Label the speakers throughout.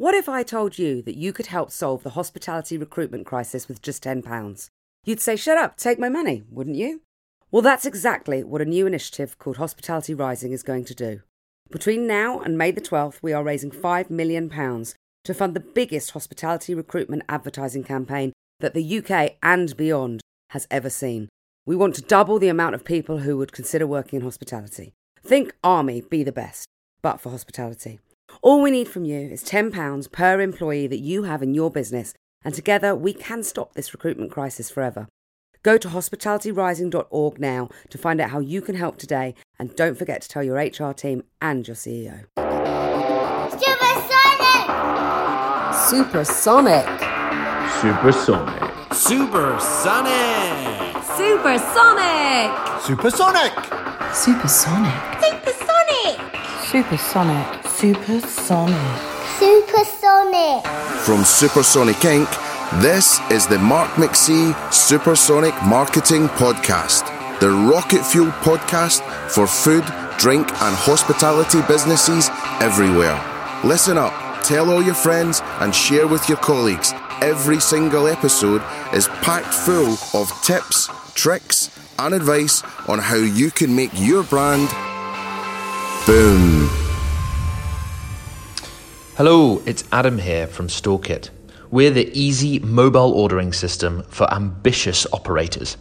Speaker 1: What if I told you that you could help solve the hospitality recruitment crisis with just £10? You'd say, shut up, take my money, wouldn't you? Well, that's exactly what a new initiative called Hospitality Rising is going to do. Between now and May the 12th, we are raising £5 million to fund the biggest hospitality recruitment advertising campaign that the UK and beyond has ever seen. We want to double the amount of people who would consider working in hospitality. Think Army be the best, but for hospitality. All we need from you is £10 per employee that you have in your business, and together we can stop this recruitment crisis forever. Go to hospitalityrising.org now to find out how you can help today, and don't forget to tell your HR team and your CEO.
Speaker 2: Supersonic!
Speaker 3: Supersonic.
Speaker 4: Supersonic!
Speaker 2: Supersonic!
Speaker 5: Supersonic!
Speaker 6: Supersonic.
Speaker 7: Supersonic.
Speaker 6: Supersonic.
Speaker 8: Supersonic.
Speaker 9: From Supersonic Inc., this is the Mark McSee Supersonic Marketing Podcast, the rocket fuel podcast for food, drink, and hospitality businesses everywhere. Listen up, tell all your friends, and share with your colleagues. Every single episode is packed full of tips, tricks, and advice on how you can make your brand boom.
Speaker 10: Hello, it's Adam here from StoreKit. We're the easy mobile ordering system for ambitious operators.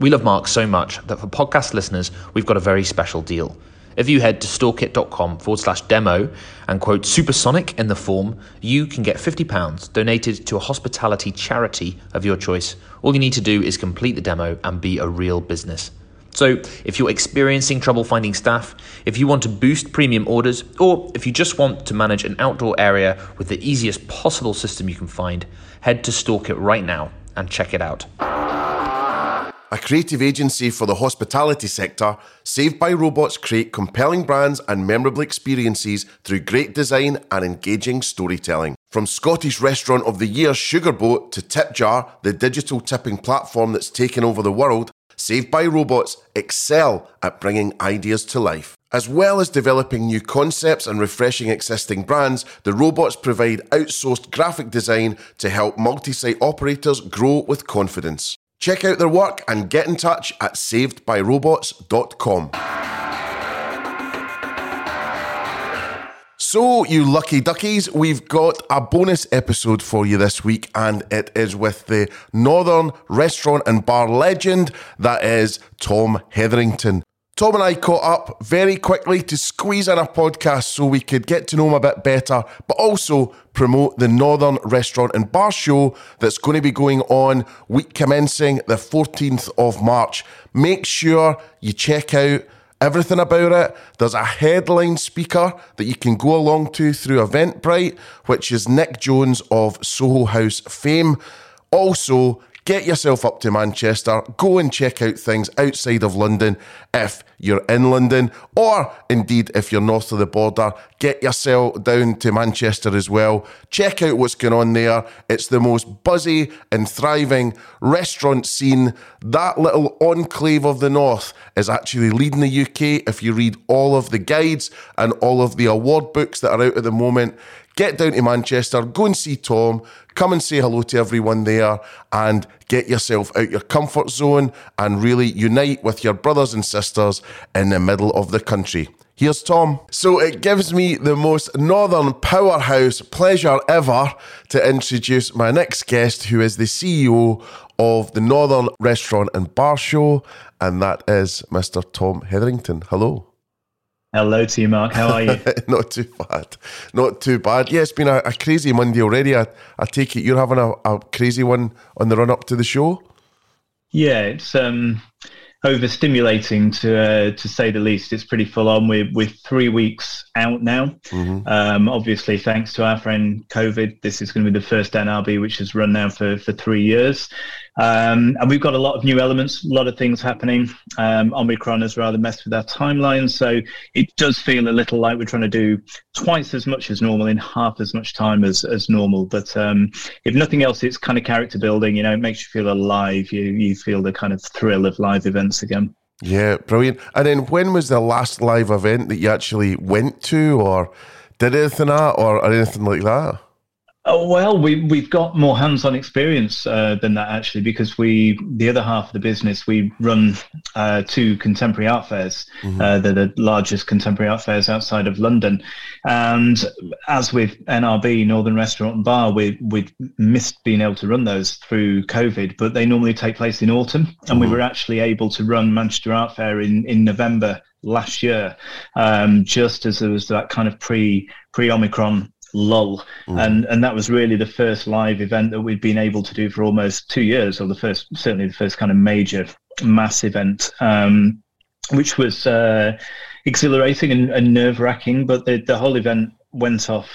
Speaker 10: We love Mark so much that for podcast listeners, we've got a very special deal. If you head to storekit.com forward slash demo and quote supersonic in the form, you can get £50 donated to a hospitality charity of your choice. All you need to do is complete the demo and be a real business. So, if you're experiencing trouble finding staff, if you want to boost premium orders, or if you just want to manage an outdoor area with the easiest possible system you can find, head to StoreKit right now and check it out.
Speaker 9: A creative agency for the hospitality sector, Saved by Robots create compelling brands and memorable experiences through great design and engaging storytelling. From Scottish Restaurant of the Year Sugarboat to TipJar, the digital tipping platform that's taken over the world, Saved by Robots excel at bringing ideas to life. As well as developing new concepts and refreshing existing brands, the robots provide outsourced graphic design to help multi site operators grow with confidence. Check out their work and get in touch at savedbyrobots.com. So, you lucky duckies, we've got a bonus episode for you this week, and it is with the Northern restaurant and bar legend that is Thom Hetherington. Thom and I caught up very quickly to squeeze in a podcast so we could get to know him a bit better, but also promote the Northern Restaurant and Bar Show that's going to be going on week commencing the 14th of March. Make sure you check out everything about it. There's a headline speaker that you can go along to through Eventbrite, which is Nick Jones of Soho House fame. Also, get yourself up to Manchester, go and check out things outside of London if you're in London, or indeed if you're north of the border, get yourself down to Manchester as well. Check out what's going on there. It's the most buzzy and thriving restaurant scene. That little enclave of the north is actually leading the UK if you read all of the guides and all of the award books that are out at the moment get down to Manchester, go and see Thom, come and say hello to everyone there, and get yourself out your comfort zone and really unite with your brothers and sisters in the middle of the country. Here's Thom. So it gives me the most northern powerhouse pleasure ever to introduce my next guest, who is the CEO of the Northern Restaurant and Bar Show, and that is Mr. Thom Hetherington. Hello.
Speaker 11: Hello to you, Mark. How are you?
Speaker 9: Not too bad. Not too bad. Yeah, it's been a, a crazy Monday already. I, I, take it you're having a, a, crazy one on the run up to the show?
Speaker 11: Yeah, it's um, overstimulating to uh, to say the least. It's pretty full on. We're, we're three weeks out now. Mm-hmm. Um, obviously, thanks to our friend COVID, this is going to be the first NRB which has run now for, for three years. Um, and we've got a lot of new elements, a lot of things happening. Um, Omicron has rather messed with our timeline, so it does feel a little like we're trying to do twice as much as normal in half as much time as, as normal. But um, if nothing else, it's kind of character building. You know, it makes you feel alive. You you feel the kind of thrill of live events again.
Speaker 9: Yeah, brilliant. And then when was the last live event that you actually went to, or did anything at, or, anything like that?
Speaker 11: Oh, well, we we've got more hands-on experience uh, than that actually, because we the other half of the business we run uh, two contemporary art fairs. Mm-hmm. Uh, they're the largest contemporary art fairs outside of London, and as with NRB Northern Restaurant and Bar, we we missed being able to run those through COVID, but they normally take place in autumn, and mm-hmm. we were actually able to run Manchester Art Fair in in November last year, um, just as there was that kind of pre pre Omicron lull. Mm. And and that was really the first live event that we'd been able to do for almost two years, or the first certainly the first kind of major mass event, um, which was uh, exhilarating and, and nerve wracking. But the the whole event went off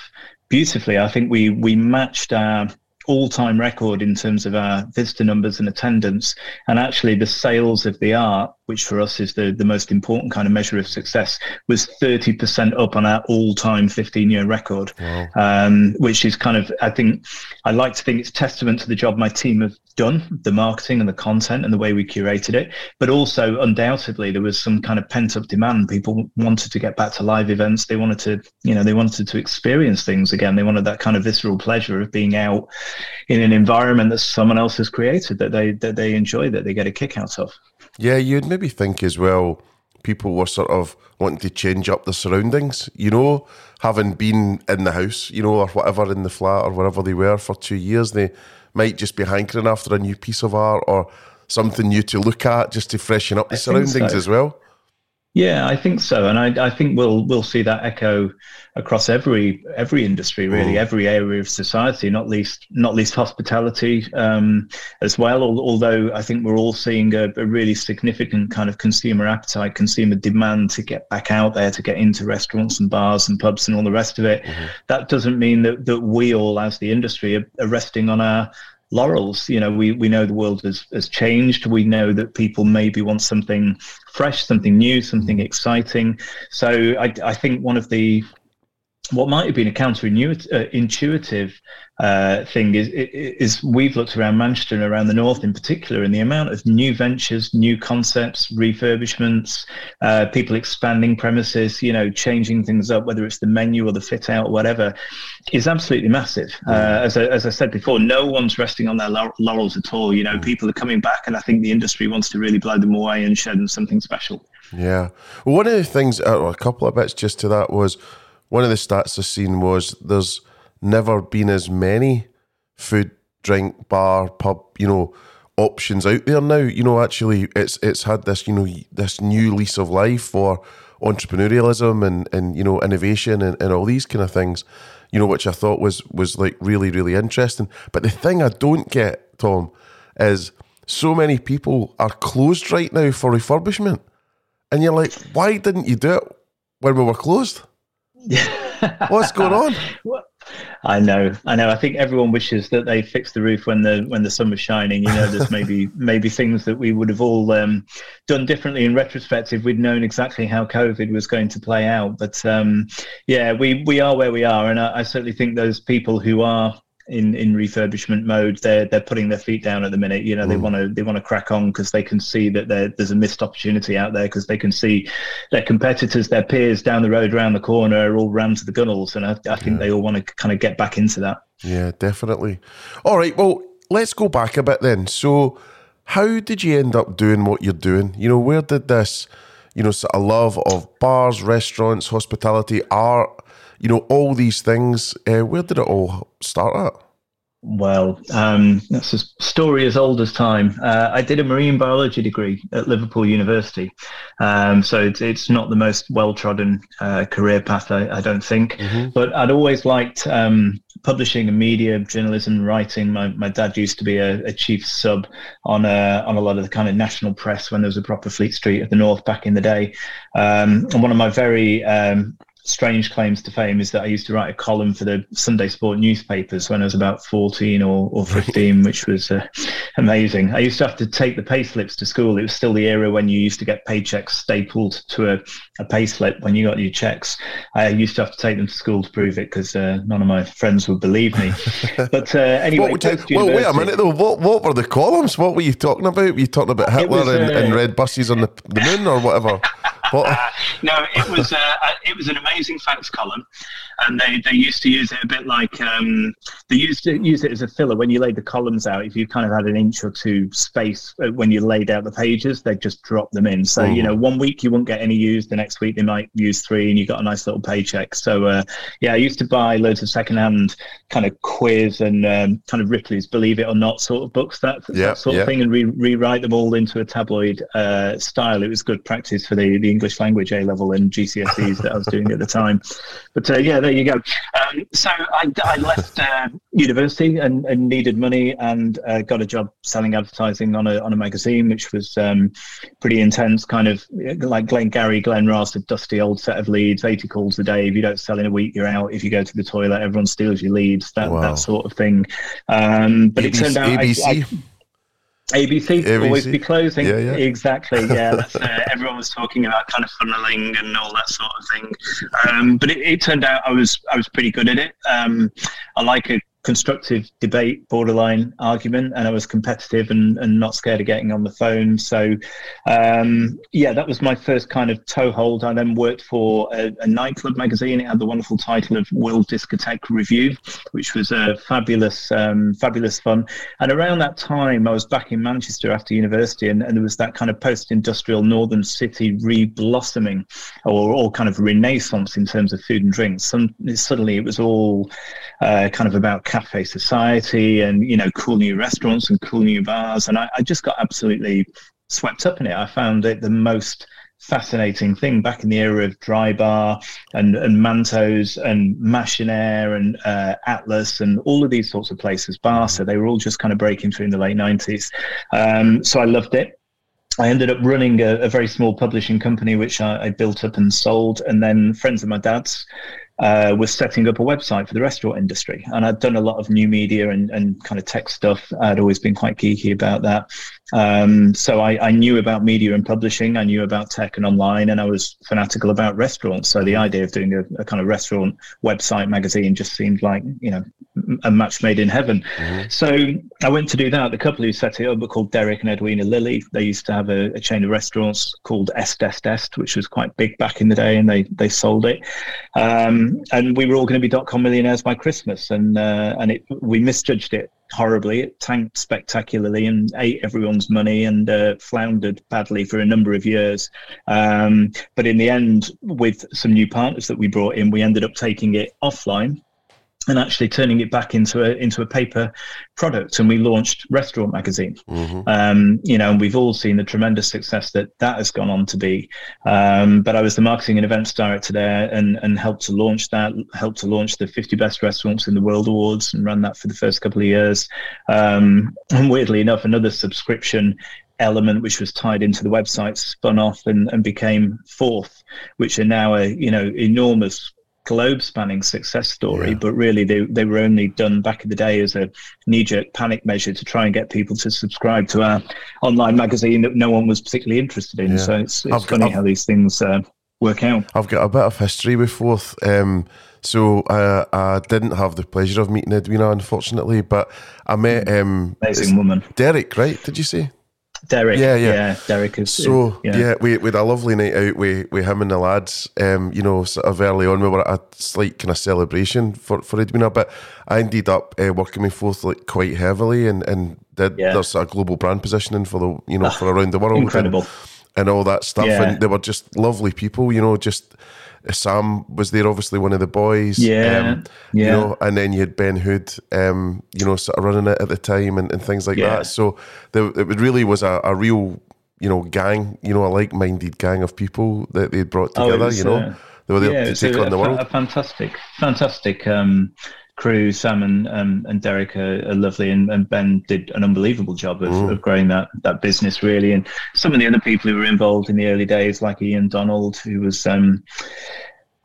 Speaker 11: beautifully. I think we we matched our all-time record in terms of our visitor numbers and attendance and actually the sales of the art which for us is the, the most important kind of measure of success was 30% up on our all-time 15-year record wow. um, which is kind of i think i like to think it's testament to the job my team have done the marketing and the content and the way we curated it. But also undoubtedly there was some kind of pent-up demand. People wanted to get back to live events. They wanted to you know they wanted to experience things again. They wanted that kind of visceral pleasure of being out in an environment that someone else has created that they that they enjoy that they get a kick out of.
Speaker 9: Yeah you'd maybe think as well people were sort of wanting to change up the surroundings. You know having been in the house you know or whatever in the flat or wherever they were for two years they might just be hankering after a new piece of art or something new to look at just to freshen up the I surroundings so. as well.
Speaker 11: Yeah, I think so, and I, I, think we'll we'll see that echo across every every industry, really, mm. every area of society, not least not least hospitality um, as well. Although I think we're all seeing a, a, really significant kind of consumer appetite, consumer demand to get back out there, to get into restaurants and bars and pubs and all the rest of it. Mm-hmm. That doesn't mean that that we all, as the industry, are, are resting on our laurels. You know, we, we know the world has, has changed. We know that people maybe want something fresh, something new, something exciting. So I, I think one of the what might have been a counterintuitive uh, thing is, is we've looked around Manchester and around the north in particular, and the amount of new ventures, new concepts, refurbishments, uh, people expanding premises, you know, changing things up, whether it's the menu or the fit out or whatever, is absolutely massive. Uh, as, I, as I said before, no one's resting on their laurels at all. You know, people are coming back, and I think the industry wants to really blow them away and show them something special.
Speaker 9: Yeah. Well, one of the things, uh, a couple of bits just to that was one of the stats I've seen was there's never been as many food, drink, bar, pub, you know, options out there now. You know, actually, it's it's had this, you know, this new lease of life for entrepreneurialism and and you know innovation and, and all these kind of things. You know, which I thought was was like really really interesting. But the thing I don't get, Thom, is so many people are closed right now for refurbishment, and you're like, why didn't you do it when we were closed? What's going on?
Speaker 11: I know, I know. I think everyone wishes that they fixed the roof when the when the sun was shining. You know, there's maybe maybe things that we would have all um, done differently in retrospect if we'd known exactly how COVID was going to play out. But um, yeah, we we are where we are, and I, I certainly think those people who are in in refurbishment mode. They're they're putting their feet down at the minute. You know, mm. they want to they want to crack on because they can see that there's a missed opportunity out there because they can see their competitors, their peers down the road, around the corner, are all rammed to the gunnels, and I, I think yeah. they all want to kind of get back into that.
Speaker 9: Yeah, definitely. All right, well, let's go back a bit then. So, how did you end up doing what you're doing? You know, where did this, you know, sort of love of bars, restaurants, hospitality, art you know, all these things. Uh, where did it all start at?
Speaker 11: Well, um, that's a story as old as time. Uh, I did a marine biology degree at Liverpool University, um, so it's, it's, not the most well-trodden uh, career path, I, I don't think. Mm-hmm. But I'd always liked um, publishing and media, journalism, writing. My, my dad used to be a, a chief sub on a, on a lot of the kind of national press when there was a proper Fleet Street of the North back in the day. Um, and one of my very um, strange claims to fame is that I used to write a column for the Sunday Sport newspapers when I was about 14 or, or 15, which was uh, amazing. I used to have to take the pay slips to school. It was still the era when you used to get paychecks stapled to a, a pay slip when you got your checks. I used to have to take them to school to prove it because uh, none of my friends would believe me. But uh, anyway,
Speaker 9: you, well, wait a minute though. What, what were the columns? What were you talking about? Were you talking about Hitler was, and, and uh, red buses on the, the moon or whatever?
Speaker 11: Uh, no, it was uh, it was an amazing facts column, and they, they used to use it a bit like um, they used to use it as a filler when you laid the columns out. If you kind of had an inch or two space uh, when you laid out the pages, they'd just drop them in. So you know, one week you wouldn't get any used, the next week they might use three, and you got a nice little paycheck. So uh, yeah, I used to buy loads of secondhand kind of quiz and um, kind of Ripley's Believe It or Not sort of books, that,
Speaker 9: Yeah,
Speaker 11: that sort
Speaker 9: yeah.
Speaker 11: of thing, and re- rewrite them all into a tabloid uh, style. It was good practice for the, the English language A level and GCSEs that I was doing at the time. But uh, yeah, there you go. Um, so I, I left uh, university and, and needed money and uh, got a job selling advertising on a on a magazine, which was um, pretty intense. Kind of like Glenn Gary, Glen Ross, a dusty old set of leads, eighty calls a day. If you don't sell in a week, you're out. If you go to the toilet, everyone steals your leads. That
Speaker 9: Wow.
Speaker 11: that sort of thing. Um, but it turned out I-
Speaker 9: ABC?
Speaker 11: I, ABC, always be closing.
Speaker 9: Yeah, yeah.
Speaker 11: Exactly. Yeah, that's, uh, everyone was talking about kind of funneling and all that sort of thing. Um, but it, it turned out I was I was pretty good at it. Um, I like a constructive debate, borderline argument, and I was competitive and, and not scared of getting on the phone. So, um, yeah, that was my first kind of toehold. I then worked for a, a nightclub magazine. It had the wonderful title of World Discotheque Review, which was a fabulous, um, fabulous fun. And around that time, I was back in Manchester after university, and, and there was that kind of post-industrial northern city re-blossoming, or, or kind of renaissance in terms of food and drinks. Some, suddenly, it was all uh, kind of about cafe society and you know cool new restaurants and cool new bars, and I, I just got absolutely swept up in it. I found it the most fascinating thing back in the era of dry bar and, and mantos and Mash and Air and uh, atlas and all of these sorts of places barca. They were all just kind of breaking through in the late 90s um, so i loved it. I ended up running a, a very small publishing company, which I, I built up and sold. And then friends of my dad's uh, was setting up a website for the restaurant industry. And I'd done a lot of new media and, and kind of tech stuff. I'd always been quite geeky about that. Um, so I, I knew about media and publishing. I knew about tech and online, and I was fanatical about restaurants. So the idea of doing a, a kind of restaurant website magazine just seemed like, you know, a match made in heaven. So I went to do that. The couple who set it up were called Derek and Edwina Lilly. They used to have a, a chain of restaurants called Est Est Est, which was quite big back in the day, and they they sold it. Um, and we were all going to be dot com millionaires by Christmas, and uh, and it we misjudged it horribly. It tanked spectacularly and ate everyone's money and uh, floundered badly for a number of years. Um, but in the end, with some new partners that we brought in, we ended up taking it offline and actually turning it back into a into a paper product. And we launched restaurant magazine. Um, you know and we've all seen the tremendous success that that has gone on to be. Um, but i was the marketing and events director there and and helped to launch that helped to launch the 50 best restaurants in the world awards and ran that for the first couple of years. Um, and weirdly enough another subscription element which was tied into the website spun off and, and became fourth which are now a you know enormous globe spanning success story, but really they, they were only done back in the day as a knee jerk panic measure to try and get people to subscribe to our online magazine that no one was particularly interested in.
Speaker 9: Yeah.
Speaker 11: So it's, it's
Speaker 9: I've got-
Speaker 11: funny
Speaker 9: I've-
Speaker 11: how these things uh, work out.
Speaker 9: I've got a bit of history with Fourth. Um, so I, I didn't have the pleasure of meeting Edwina, unfortunately, but I met um,
Speaker 11: Amazing woman.
Speaker 9: Derek, right? Did you say?
Speaker 11: Derek.
Speaker 9: Yeah, yeah.
Speaker 11: yeah Derek is.
Speaker 9: So
Speaker 11: yeah.
Speaker 9: yeah, we, we had a lovely night out with, with him and the lads. Um, you know, sort of early on, we were at a slight kind of celebration for for Edwina, but I ended up uh, working with Fourth like quite heavily, and and did
Speaker 11: Yeah.
Speaker 9: there's a global brand positioning for the you know for around the world,
Speaker 11: incredible.
Speaker 9: and, and all that stuff. And they were just lovely people, you know. Just Sam was there, obviously one of the boys.
Speaker 11: Yeah,
Speaker 9: um, you know, and then you had Ben Hood, um, you know, sort of running it at the time and, and things like
Speaker 11: Yeah.
Speaker 9: that. So there, it really was a, a real, you know, gang, you know, a like-minded gang of people that they brought
Speaker 11: Oh,
Speaker 9: together.
Speaker 11: was,
Speaker 9: you know,
Speaker 11: uh,
Speaker 9: they were there
Speaker 11: yeah,
Speaker 9: to take
Speaker 11: a,
Speaker 9: on the
Speaker 11: a
Speaker 9: world.
Speaker 11: A fantastic, fantastic um, crew. Sam and um, and Derek are, are lovely, and, and Ben did an unbelievable job of,
Speaker 9: Mm.
Speaker 11: of growing that that business really. And some of the other people who were involved in the early days, like Ian Donald, who was. Um,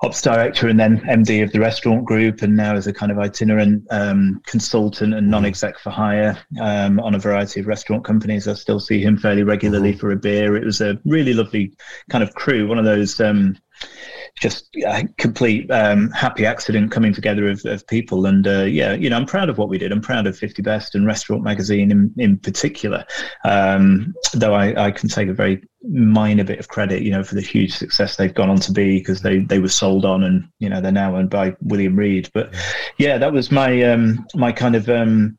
Speaker 11: Ops director and then MD of the restaurant group, and now as a kind of itinerant um, consultant and non-exec for hire um, on a variety of restaurant companies. I still see him fairly regularly for a beer. It was a really lovely kind of crew, one of those um, just a complete um, happy accident coming together of, of people. And uh, yeah, you know, I'm proud of what we did. I'm proud of 50 Best and Restaurant Magazine in, in particular. Um, though I, I can take a very minor bit of credit, you know, for the huge success they've gone on to be because they they were sold on and you know they're now owned by William Reed. But yeah, that was my um, my kind of um,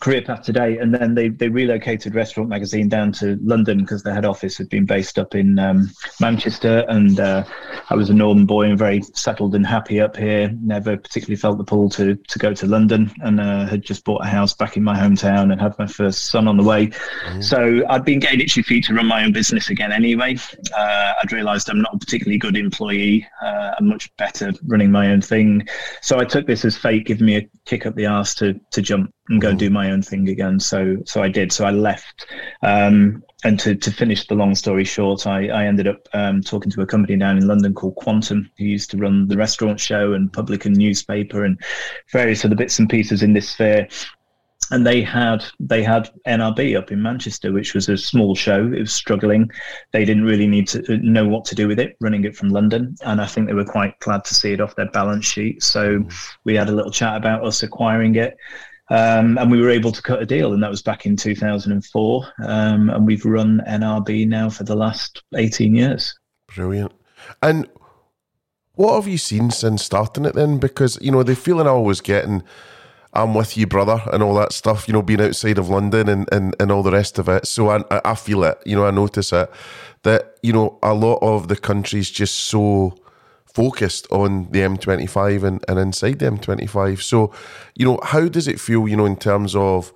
Speaker 11: career path today and then they, they relocated restaurant magazine down to london because the head office had been based up in um, manchester and uh, i was a northern boy and very settled and happy up here. Never particularly felt the pull to, to go to london and uh, had just bought a house back in my hometown and had my first son on the way. Mm. so i'd been getting itchy feet to run my own business again anyway. Uh, i'd realized i'm not a particularly good employee uh, i'm much better running my own thing. So i took this as fate giving me a kick up the arse to, to jump and go mm. do my own thing again. So so I did. So I left. Um, and to, to finish the long story short, I, I ended up um, talking to a company down in London called Quantum, who used to run the restaurant show and Publican newspaper and various other bits and pieces in this sphere. And they had they had NRB up in Manchester, which was a small show. It was struggling. They didn't really need to uh, know what to do with it, running it from London. And I think they were quite glad to see it off their balance sheet. So mm. we had a little chat about us acquiring it um, and we were able to cut a deal, and that was back in 2004. Um, and we've run NRB now for the last 18 years.
Speaker 9: Brilliant. And what have you seen since starting it then? Because, you know, the feeling I was getting, I'm with you, brother, and all that stuff, you know, being outside of London and, and, and all the rest of it. So I, I feel it, you know, I notice it, that, you know, a lot of the country's just so focused on the M25 and, and inside the M25. So, you know, how does it feel, you know, in terms of,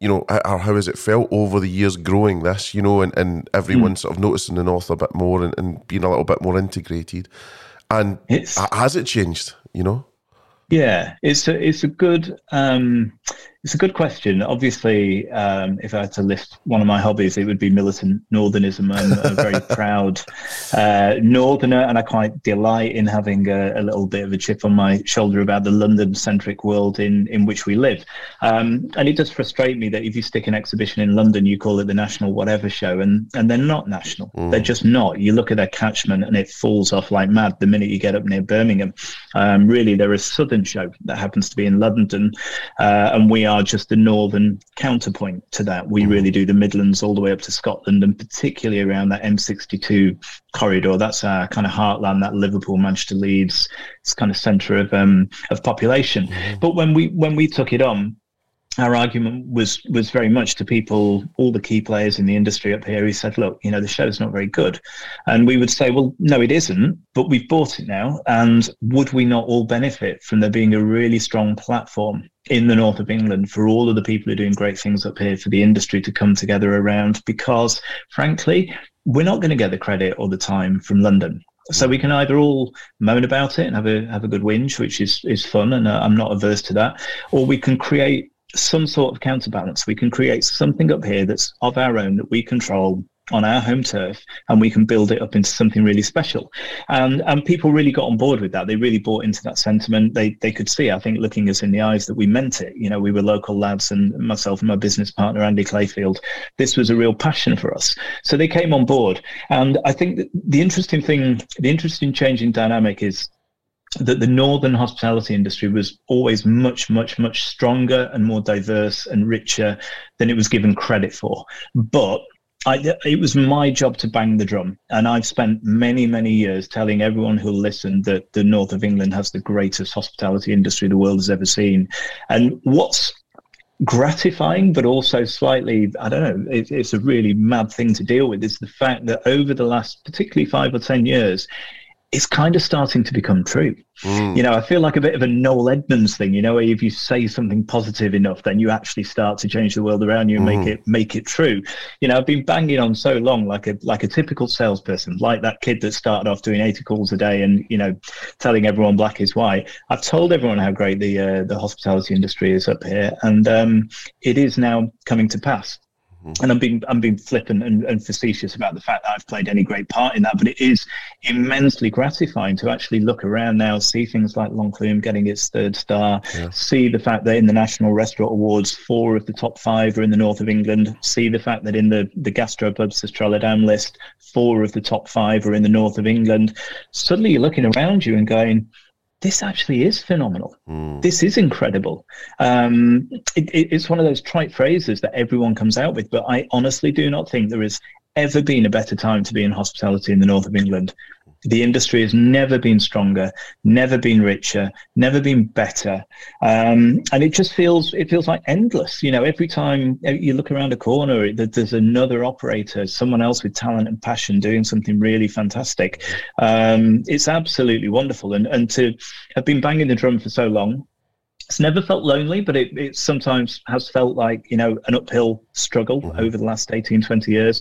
Speaker 9: you know, or how has it felt over the years growing this, you know, and, and everyone mm. sort of noticing the North a bit more and, and being a little bit more integrated? And it's, has it changed, you know?
Speaker 11: Yeah, it's a, it's a good um, it's a good question. Obviously, um, if I had to list one of my hobbies, it would be militant northernism. I'm a very proud uh, northerner, and I quite delight in having a, a, little bit of a chip on my shoulder about the London-centric world in, in which we live. Um, and it does frustrate me that if you stick an exhibition in London, you call it the National Whatever Show, and, and they're not national. Mm. They're just not. You look at their catchment, and it falls off like mad the minute you get up near Birmingham. Um, really, they're a southern show that happens to be in London, uh, and we are are just the northern counterpoint to that. We really do the Midlands all the way up to Scotland, and particularly around that M62 corridor. That's our kind of heartland, that Liverpool, Manchester, Leeds. It's kind of centre of um, of population. Mm-hmm. But when we when we took it on, our argument was was very much to people, all the key players in the industry up here, who said, "Look, you know, the show's not very good," and we would say, "Well, no, it isn't, but we've bought it now, and would we not all benefit from there being a really strong platform in the north of England for all of the people who are doing great things up here for the industry to come together around? Because, frankly, we're not going to get the credit all the time from London. So we can either all moan about it and have a have a good whinge, which is is fun, and uh, I'm not averse to that, or we can create some sort of counterbalance. We can create something up here that's of our own that we control on our home turf and we can build it up into something really special. And and people really got on board with that. They really bought into that sentiment. They they could see i think looking us in the eyes that we meant it. You know we were local lads and myself and my business partner andy clayfield this was a real passion for us. So they came on board. And i think the interesting thing the interesting changing dynamic is that the northern hospitality industry was always much, much, much stronger and more diverse and richer than it was given credit for. But I, it was my job to bang the drum. And I've spent many, many years telling everyone who'll listen that the north of England has the greatest hospitality industry the world has ever seen. And what's gratifying, but also slightly, I don't know, it, it's a really mad thing to deal with, is the fact that over the last, particularly five or 10 years, it's kind of starting to become true. Mm. You know, I feel like a bit of a Noel Edmonds thing. You know, where if you say something positive enough, then you actually start to change the world around you and mm. make it make it true. You know, I've been banging on so long, like a like a typical salesperson, like that kid that started off doing eighty calls a day and you know, telling everyone black is white. I've told everyone how great the uh, the hospitality industry is up here, and um, it is now coming to pass Mm-hmm. and I'm being I'm being flippant and, and, facetious about the fact that I've played any great part in that, but it is immensely gratifying to actually look around now, see things like L'Enclume getting its third star, yeah. see the fact that in the National Restaurant Awards, four of the top five are in the north of England, see the fact that in the the Gastropubs Estrella Damm list, four of the top five are in the north of England. Suddenly, you're looking around you and going this actually is phenomenal. Mm. This is incredible. Um, it, it, it's one of those trite phrases that everyone comes out with, but I honestly do not think there has ever been a better time to be in hospitality in the north of England the industry has never been stronger, never been richer, never been better, um, and it just feels it feels like endless. You know, every time you look around a corner, there's another operator, someone else with talent and passion doing something really fantastic. Um, it's absolutely wonderful, and and to have been banging the drum for so long, it's never felt lonely, but it, it sometimes has felt like, you know, an uphill struggle mm-hmm. over the last 18, 20 years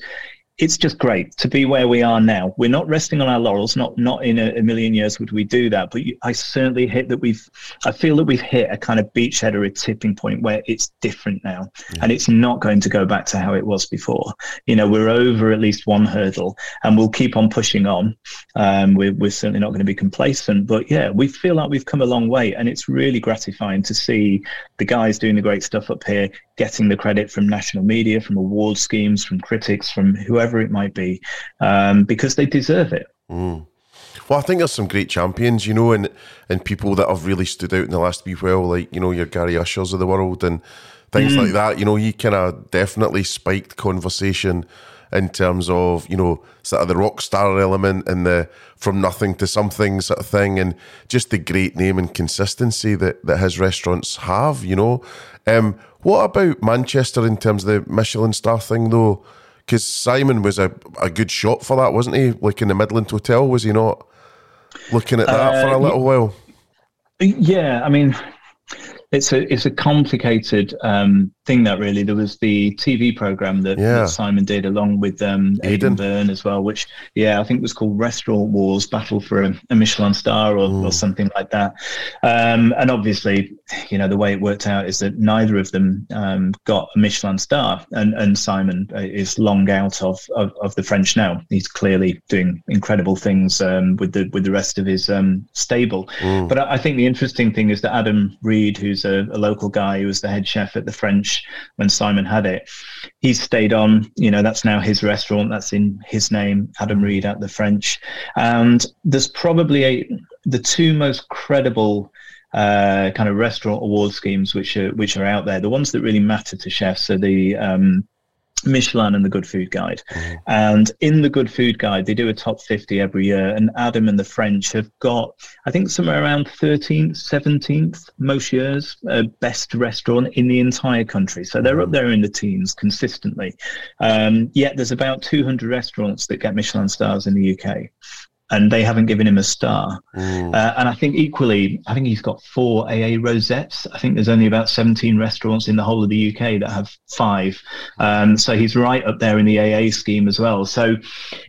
Speaker 11: it's just great to be where we are now. We're not resting on our laurels. Not not in a, a million years would we do that. But I certainly hit that we've. I feel that we've hit a kind of beachhead or a tipping point where it's different now, and it's not going to go back to how it was before. You know, we're over at least one hurdle, and we'll keep on pushing on. Um, we're we're certainly not going to be complacent, but yeah, we feel like we've come a long way, and it's really gratifying to see the guys doing the great stuff up here getting the credit from national media, from award schemes, from critics, from whoever it might be, um, because they deserve it.
Speaker 9: Mm. Well, I think there's some great champions, you know, and and people that have really stood out in the last wee while, like you know your Gary Ushers of the world and things mm. like that. You know, he kind of definitely spiked conversation in terms of you know sort of the rock star element and the from nothing to something sort of thing, and just the great name and consistency that that his restaurants have. You know, um, what about Manchester in terms of the Michelin star thing, though? Because Simon was a, a good shot for that, wasn't he? Like in the Midland Hotel, was he not looking at that uh, for a uh, little while?
Speaker 11: Yeah, I mean, it's a it's a complicated um, thing that really there was the TV program that, yeah. that Simon did along with um, Aidan Byrne as well, which yeah I think was called Restaurant Wars: Battle for a, a Michelin Star or, or, something like that. Um, and obviously, you know the way it worked out is that neither of them um, got a Michelin star, and and Simon uh, is long out of, of, of the French now. He's clearly doing incredible things um, with the with the rest of his um, stable. Mm. But I, I think the interesting thing is that Adam Reid, who's a, a, local guy who was the head chef at the French when Simon had it. He's stayed on. You know, that's now his restaurant. That's in his name, Adam Reid at the French. And there's probably a, the two most credible uh, kind of restaurant award schemes which are which are out there. The ones that really matter to chefs are the um, Michelin and the Good Food Guide. Mm. And in the Good Food Guide, they do a top 50 every year. And Adam and the French have got, I think, somewhere around 13th, 17th most years, uh, best restaurant in the entire country. So they're up mm. there in the teens consistently. Um, yet there's about 200 restaurants that get Michelin stars in the UK and they haven't given him a star. Mm. Uh, and I think equally, I think he's got four AA rosettes. I think there's only about 17 restaurants in the whole of the UK that have five. Um, so he's right up there in the AA scheme as well. So,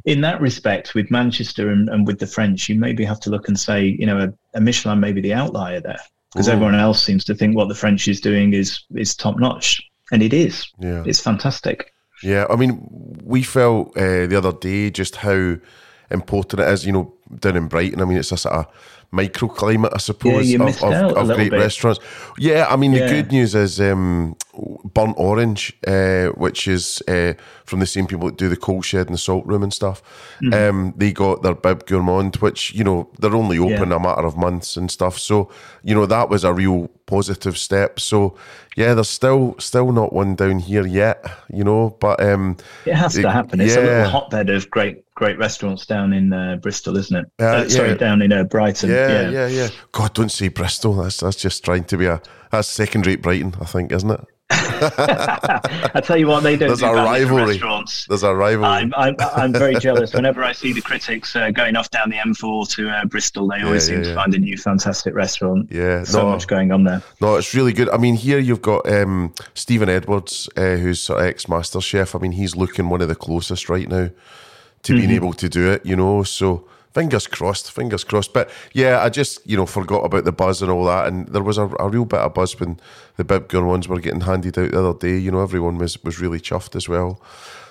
Speaker 11: in that respect, with Manchester and, and with the French, you maybe have to look and say, you know, a, a Michelin may be the outlier there because everyone else seems to think what the French is doing is is top notch, and it is. Yeah, it's fantastic.
Speaker 9: Yeah, I mean, we felt uh, the other day just how important it is, you know, down in Brighton. I mean, it's a sort of microclimate, I suppose,
Speaker 11: yeah, of,
Speaker 9: of, of great
Speaker 11: bit.
Speaker 9: restaurants. Yeah, I mean, yeah. the good news is um, Burnt Orange, uh, which is uh, from the same people that do the coal shed and the salt room and stuff. Mm-hmm. Um, they got their Bib Gourmand, which, you know, they're only open yeah. a matter of months and stuff. So, you know, that was a real positive step. So, yeah, there's still still not one down here yet, you know, but um,
Speaker 11: it has to happen. It's yeah. a little hotbed of great great restaurants down in uh, Bristol, isn't it? Uh, uh, sorry, yeah. down in uh, Brighton.
Speaker 9: Yeah, yeah, yeah, yeah. God, don't say Bristol. That's that's just trying to be a that's second rate Brighton, I think, isn't it?
Speaker 11: I tell you what, they don't.
Speaker 9: There's
Speaker 11: do
Speaker 9: a rivalry.
Speaker 11: Restaurants.
Speaker 9: There's a rivalry.
Speaker 11: I'm, I'm, I'm very jealous. Whenever I see the critics uh, going off down the M4 to uh, Bristol, they always yeah, seem yeah, to find a new fantastic restaurant.
Speaker 9: Yeah,
Speaker 11: so no, much going on there.
Speaker 9: No, it's really good. I mean, here you've got um, Steven Edwards, uh, who's sort of ex Master Chef. I mean, he's looking one of the closest right now to mm-hmm. being able to do it. You know, so Fingers crossed, fingers crossed. But yeah, I just you know forgot about the buzz and all that, and there was a, a real bit of buzz when the Bib Gourmands were getting handed out the other day. You know, everyone was was really chuffed as well.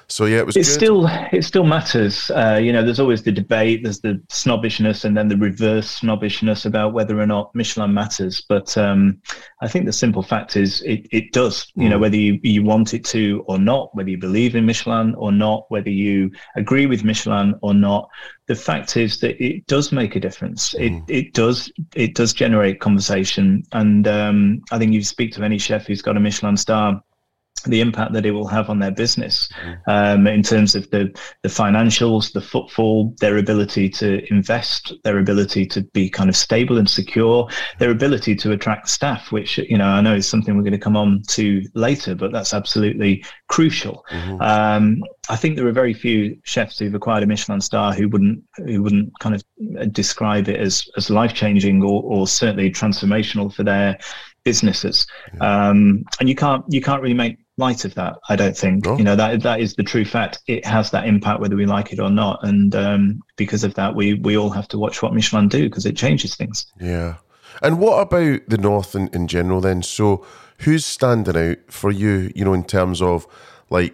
Speaker 9: So yeah, it was.
Speaker 11: It
Speaker 9: good.
Speaker 11: still it still matters. Uh, you know, there's always the debate. There's the snobbishness, and then the reverse snobbishness about whether or not Michelin matters. But um, I think the simple fact is it, it does. You know, whether you, you want it to or not, whether you believe in Michelin or not, whether you agree with Michelin or not. The fact is that it does make a difference. It it does it does generate conversation, and um, I think you speak to any chef who's got a Michelin star the impact that it will have on their business um, in terms of the the financials, the footfall, their ability to invest, their ability to be kind of stable and secure, their ability to attract staff, which you know I know is something we're going to come on to later, but that's absolutely crucial. Um, I think there are very few chefs who've acquired a Michelin star who wouldn't who wouldn't kind of describe it as as life changing or, or certainly transformational for their businesses. Um, and you can't you can't really make light of that. I don't think
Speaker 9: No.
Speaker 11: you know that that is the true fact. It has that impact whether we like it or not, and um, because of that, we we all have to watch what Michelin do because it changes things.
Speaker 9: Yeah. And what about the North in, in general then? So who's standing out for you, you know, in terms of like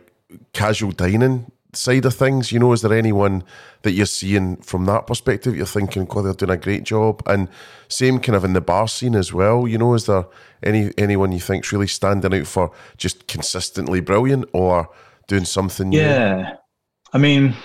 Speaker 9: casual dining side of things? You know, is there anyone that you're seeing from that perspective? You're thinking, God, they're doing a great job. And same kind of in the bar scene as well. You know, is there any anyone you think's really standing out for just consistently brilliant or doing something new?
Speaker 11: Yeah, I mean,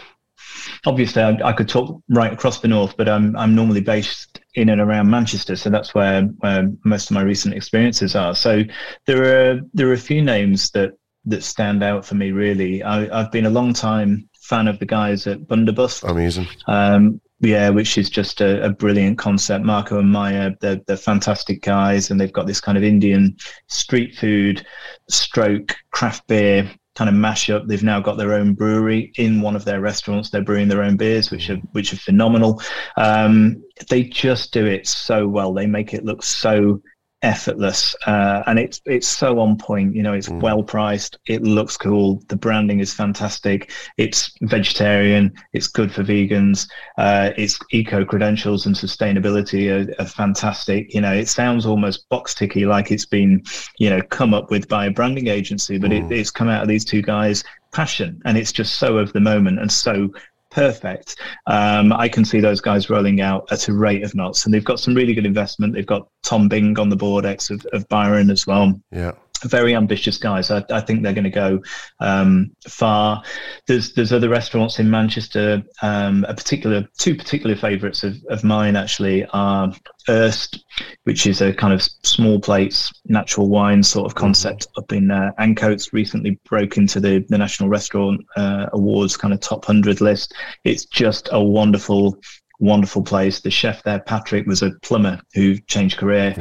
Speaker 11: obviously, I, I could talk right across the north, but I'm I'm normally based in and around Manchester, so that's where where most of my recent experiences are. So there are there are a few names that that stand out for me. Really, I, I've been a long time fan of the guys at Bundobust.
Speaker 9: Amazing.
Speaker 11: Um, yeah, which is just a, a brilliant concept. Marko and Mayur, they're, they're fantastic guys, and they've got this kind of Indian street food, stroke craft beer kind of mashup. They've now got their own brewery in one of their restaurants. They're brewing their own beers, which are which are phenomenal. Um, they just do it so well. They make it look so effortless uh, and it's it's so on point you know it's well priced it looks cool the branding is fantastic it's vegetarian it's good for vegans uh, its eco credentials and sustainability are, are fantastic you know it sounds almost box ticky like it's been you know come up with by a branding agency but it, it's come out of these two guys passion and it's just so of the moment and so perfect. Um, I can see those guys rolling out at a rate of knots, and they've got some really good investment. They've got Tom Byng on the board, ex of, of Byron as well.
Speaker 9: Yeah.
Speaker 11: Very ambitious guys. I, I think they're going to go um, far. There's there's other restaurants in Manchester. Um, a particular two particular favourites of, of mine actually are Erst, which is a kind of small plates natural wine sort of concept up in uh, Ancoats. Recently broke into the the National Restaurant uh, Awards kind of top hundred list. It's just a wonderful wonderful place. The chef there, Patrick, was a plumber who changed career.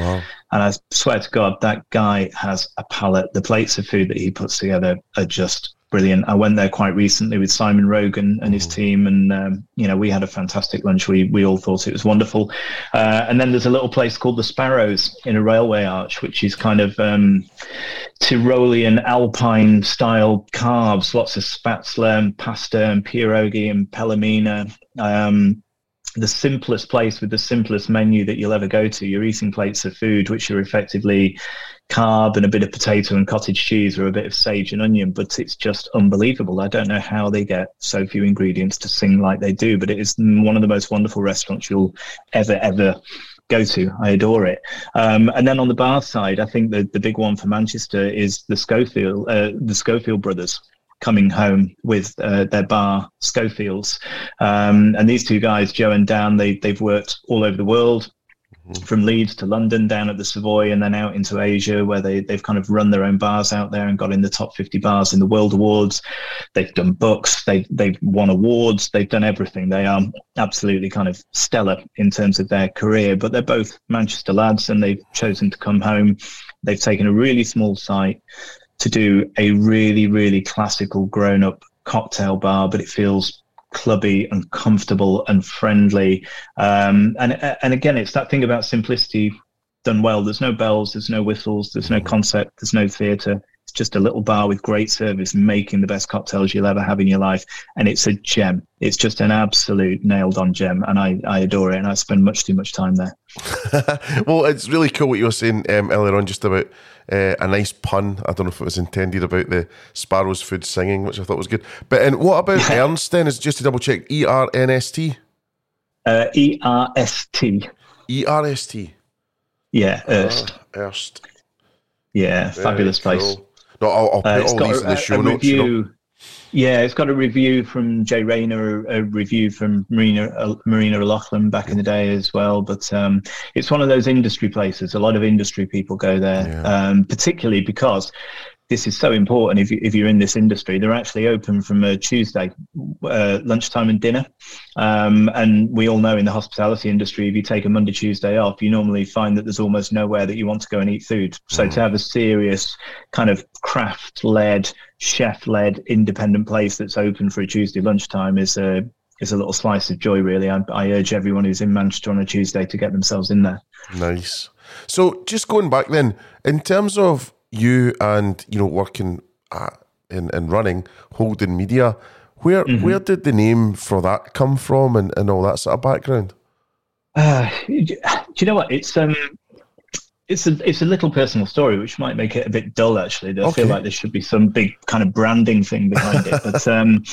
Speaker 11: And I swear to God, that guy has a palate. The plates of food that he puts together are just brilliant. I went there quite recently with Simon Rogan and his team, and um, you know we had a fantastic lunch. We we all thought it was wonderful. Uh, and then there's a little place called the Sparrows in a railway arch, which is kind of um, Tyrolean Alpine style carbs, lots of spätzle and pasta and pierogi and pelmeni. Um, the simplest place with the simplest menu that you'll ever go to. You're eating plates of food which are effectively carb and a bit of potato and cottage cheese or a bit of sage and onion, but it's just unbelievable. I don't know how they get so few ingredients to sing like they do, but it is one of the most wonderful restaurants you'll ever, ever go to. I adore it. Um, and then on the bar side, I think the, the big one for Manchester is the Schofield, uh, the Schofield brothers coming home with uh, their bar Schofields. Um, and these two guys, Joe and Dan, they, they've worked all over the world. From Leeds to London, down at the Savoy, and then out into Asia, where they, they've kind of run their own bars out there and got in the top 50 bars in the World Awards. They've done books, they've, they've won awards, they've done everything. They are absolutely kind of stellar in terms of their career, but they're both Manchester lads and they've chosen to come home. They've taken a really small site to do a really, really classical grown up cocktail bar, but it feels clubby and comfortable and friendly. Um, and, and again, it's that thing about simplicity done well. There's no bells, there's no whistles, there's no concept, there's no theatre. It's just a little bar with great service, making the best cocktails you'll ever have in your life, and it's a gem. It's just an absolute nailed on gem, and I, I adore it, and I spend much too much time there.
Speaker 9: well, it's really cool what you were saying um, earlier on, just about uh, a nice pun. I don't know if it was intended about the sparrows' food singing, which I thought was good. But and what about Ernst then? Is just to double check, E R N S T.
Speaker 11: Uh, e R S T.
Speaker 9: E R S T.
Speaker 11: Yeah, Erst.
Speaker 9: Ah, Erst.
Speaker 11: Yeah,
Speaker 9: Very
Speaker 11: fabulous place.
Speaker 9: cool. No, I'll, I'll put
Speaker 11: Uh,
Speaker 9: all
Speaker 11: got
Speaker 9: these
Speaker 11: a,
Speaker 9: in the show notes. You know.
Speaker 11: Yeah, it's got a review from Jay Rayner, a, review from Marina uh, Marina O'Loughlin back in the day as well. But um, it's one of those industry places. A lot of industry people go there,
Speaker 9: Yeah.
Speaker 11: um, particularly because this is so important. If, you, if you're in this industry, they're actually open from a Tuesday, uh, lunchtime and dinner. Um, and we all know in the hospitality industry, if you take a Monday, Tuesday off, you normally find that there's almost nowhere that you want to go and eat food. So to have a serious kind of craft led, chef led, independent place that's open for a Tuesday lunchtime is a is a little slice of joy, really. I, I urge everyone who's in Manchester on a Tuesday to get themselves in there.
Speaker 9: Nice. So just going back then, in terms of you and you know working at, in and running Holden Media, where
Speaker 11: Mm-hmm.
Speaker 9: where did the name for that come from and, and all that sort of background?
Speaker 11: Uh, do you know what? It's um, it's a it's a little personal story, which might make it a bit dull. Actually, I
Speaker 9: Okay.
Speaker 11: feel like there should be some big kind of branding thing behind it. But um,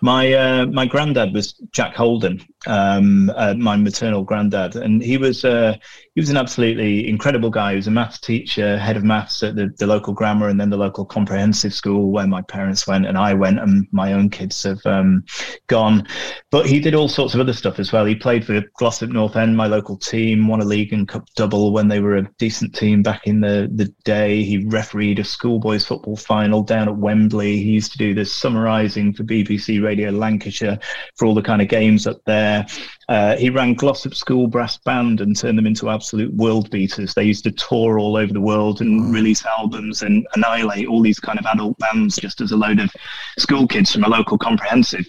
Speaker 11: my uh, my granddad was Jack Holden, um, uh, my maternal granddad, and he was uh, he was an absolutely incredible guy. He was a maths teacher, head of maths at the, the local grammar and then the local comprehensive school where my parents went and I went and my own kids have um, gone. But he did all sorts of other stuff as well. He played for Glossop North End, my local team, won a league and cup double when they were a decent team back in the, the day. He refereed a schoolboys football final down at Wembley. He used to do the summarising for BBC Radio Lancashire for all the kind of games up there. Uh, he ran Glossop School Brass Band and turned them into absolute world beaters. They used to tour all over the world and release albums and annihilate all these kind of adult bands just as a load of school kids from a local comprehensive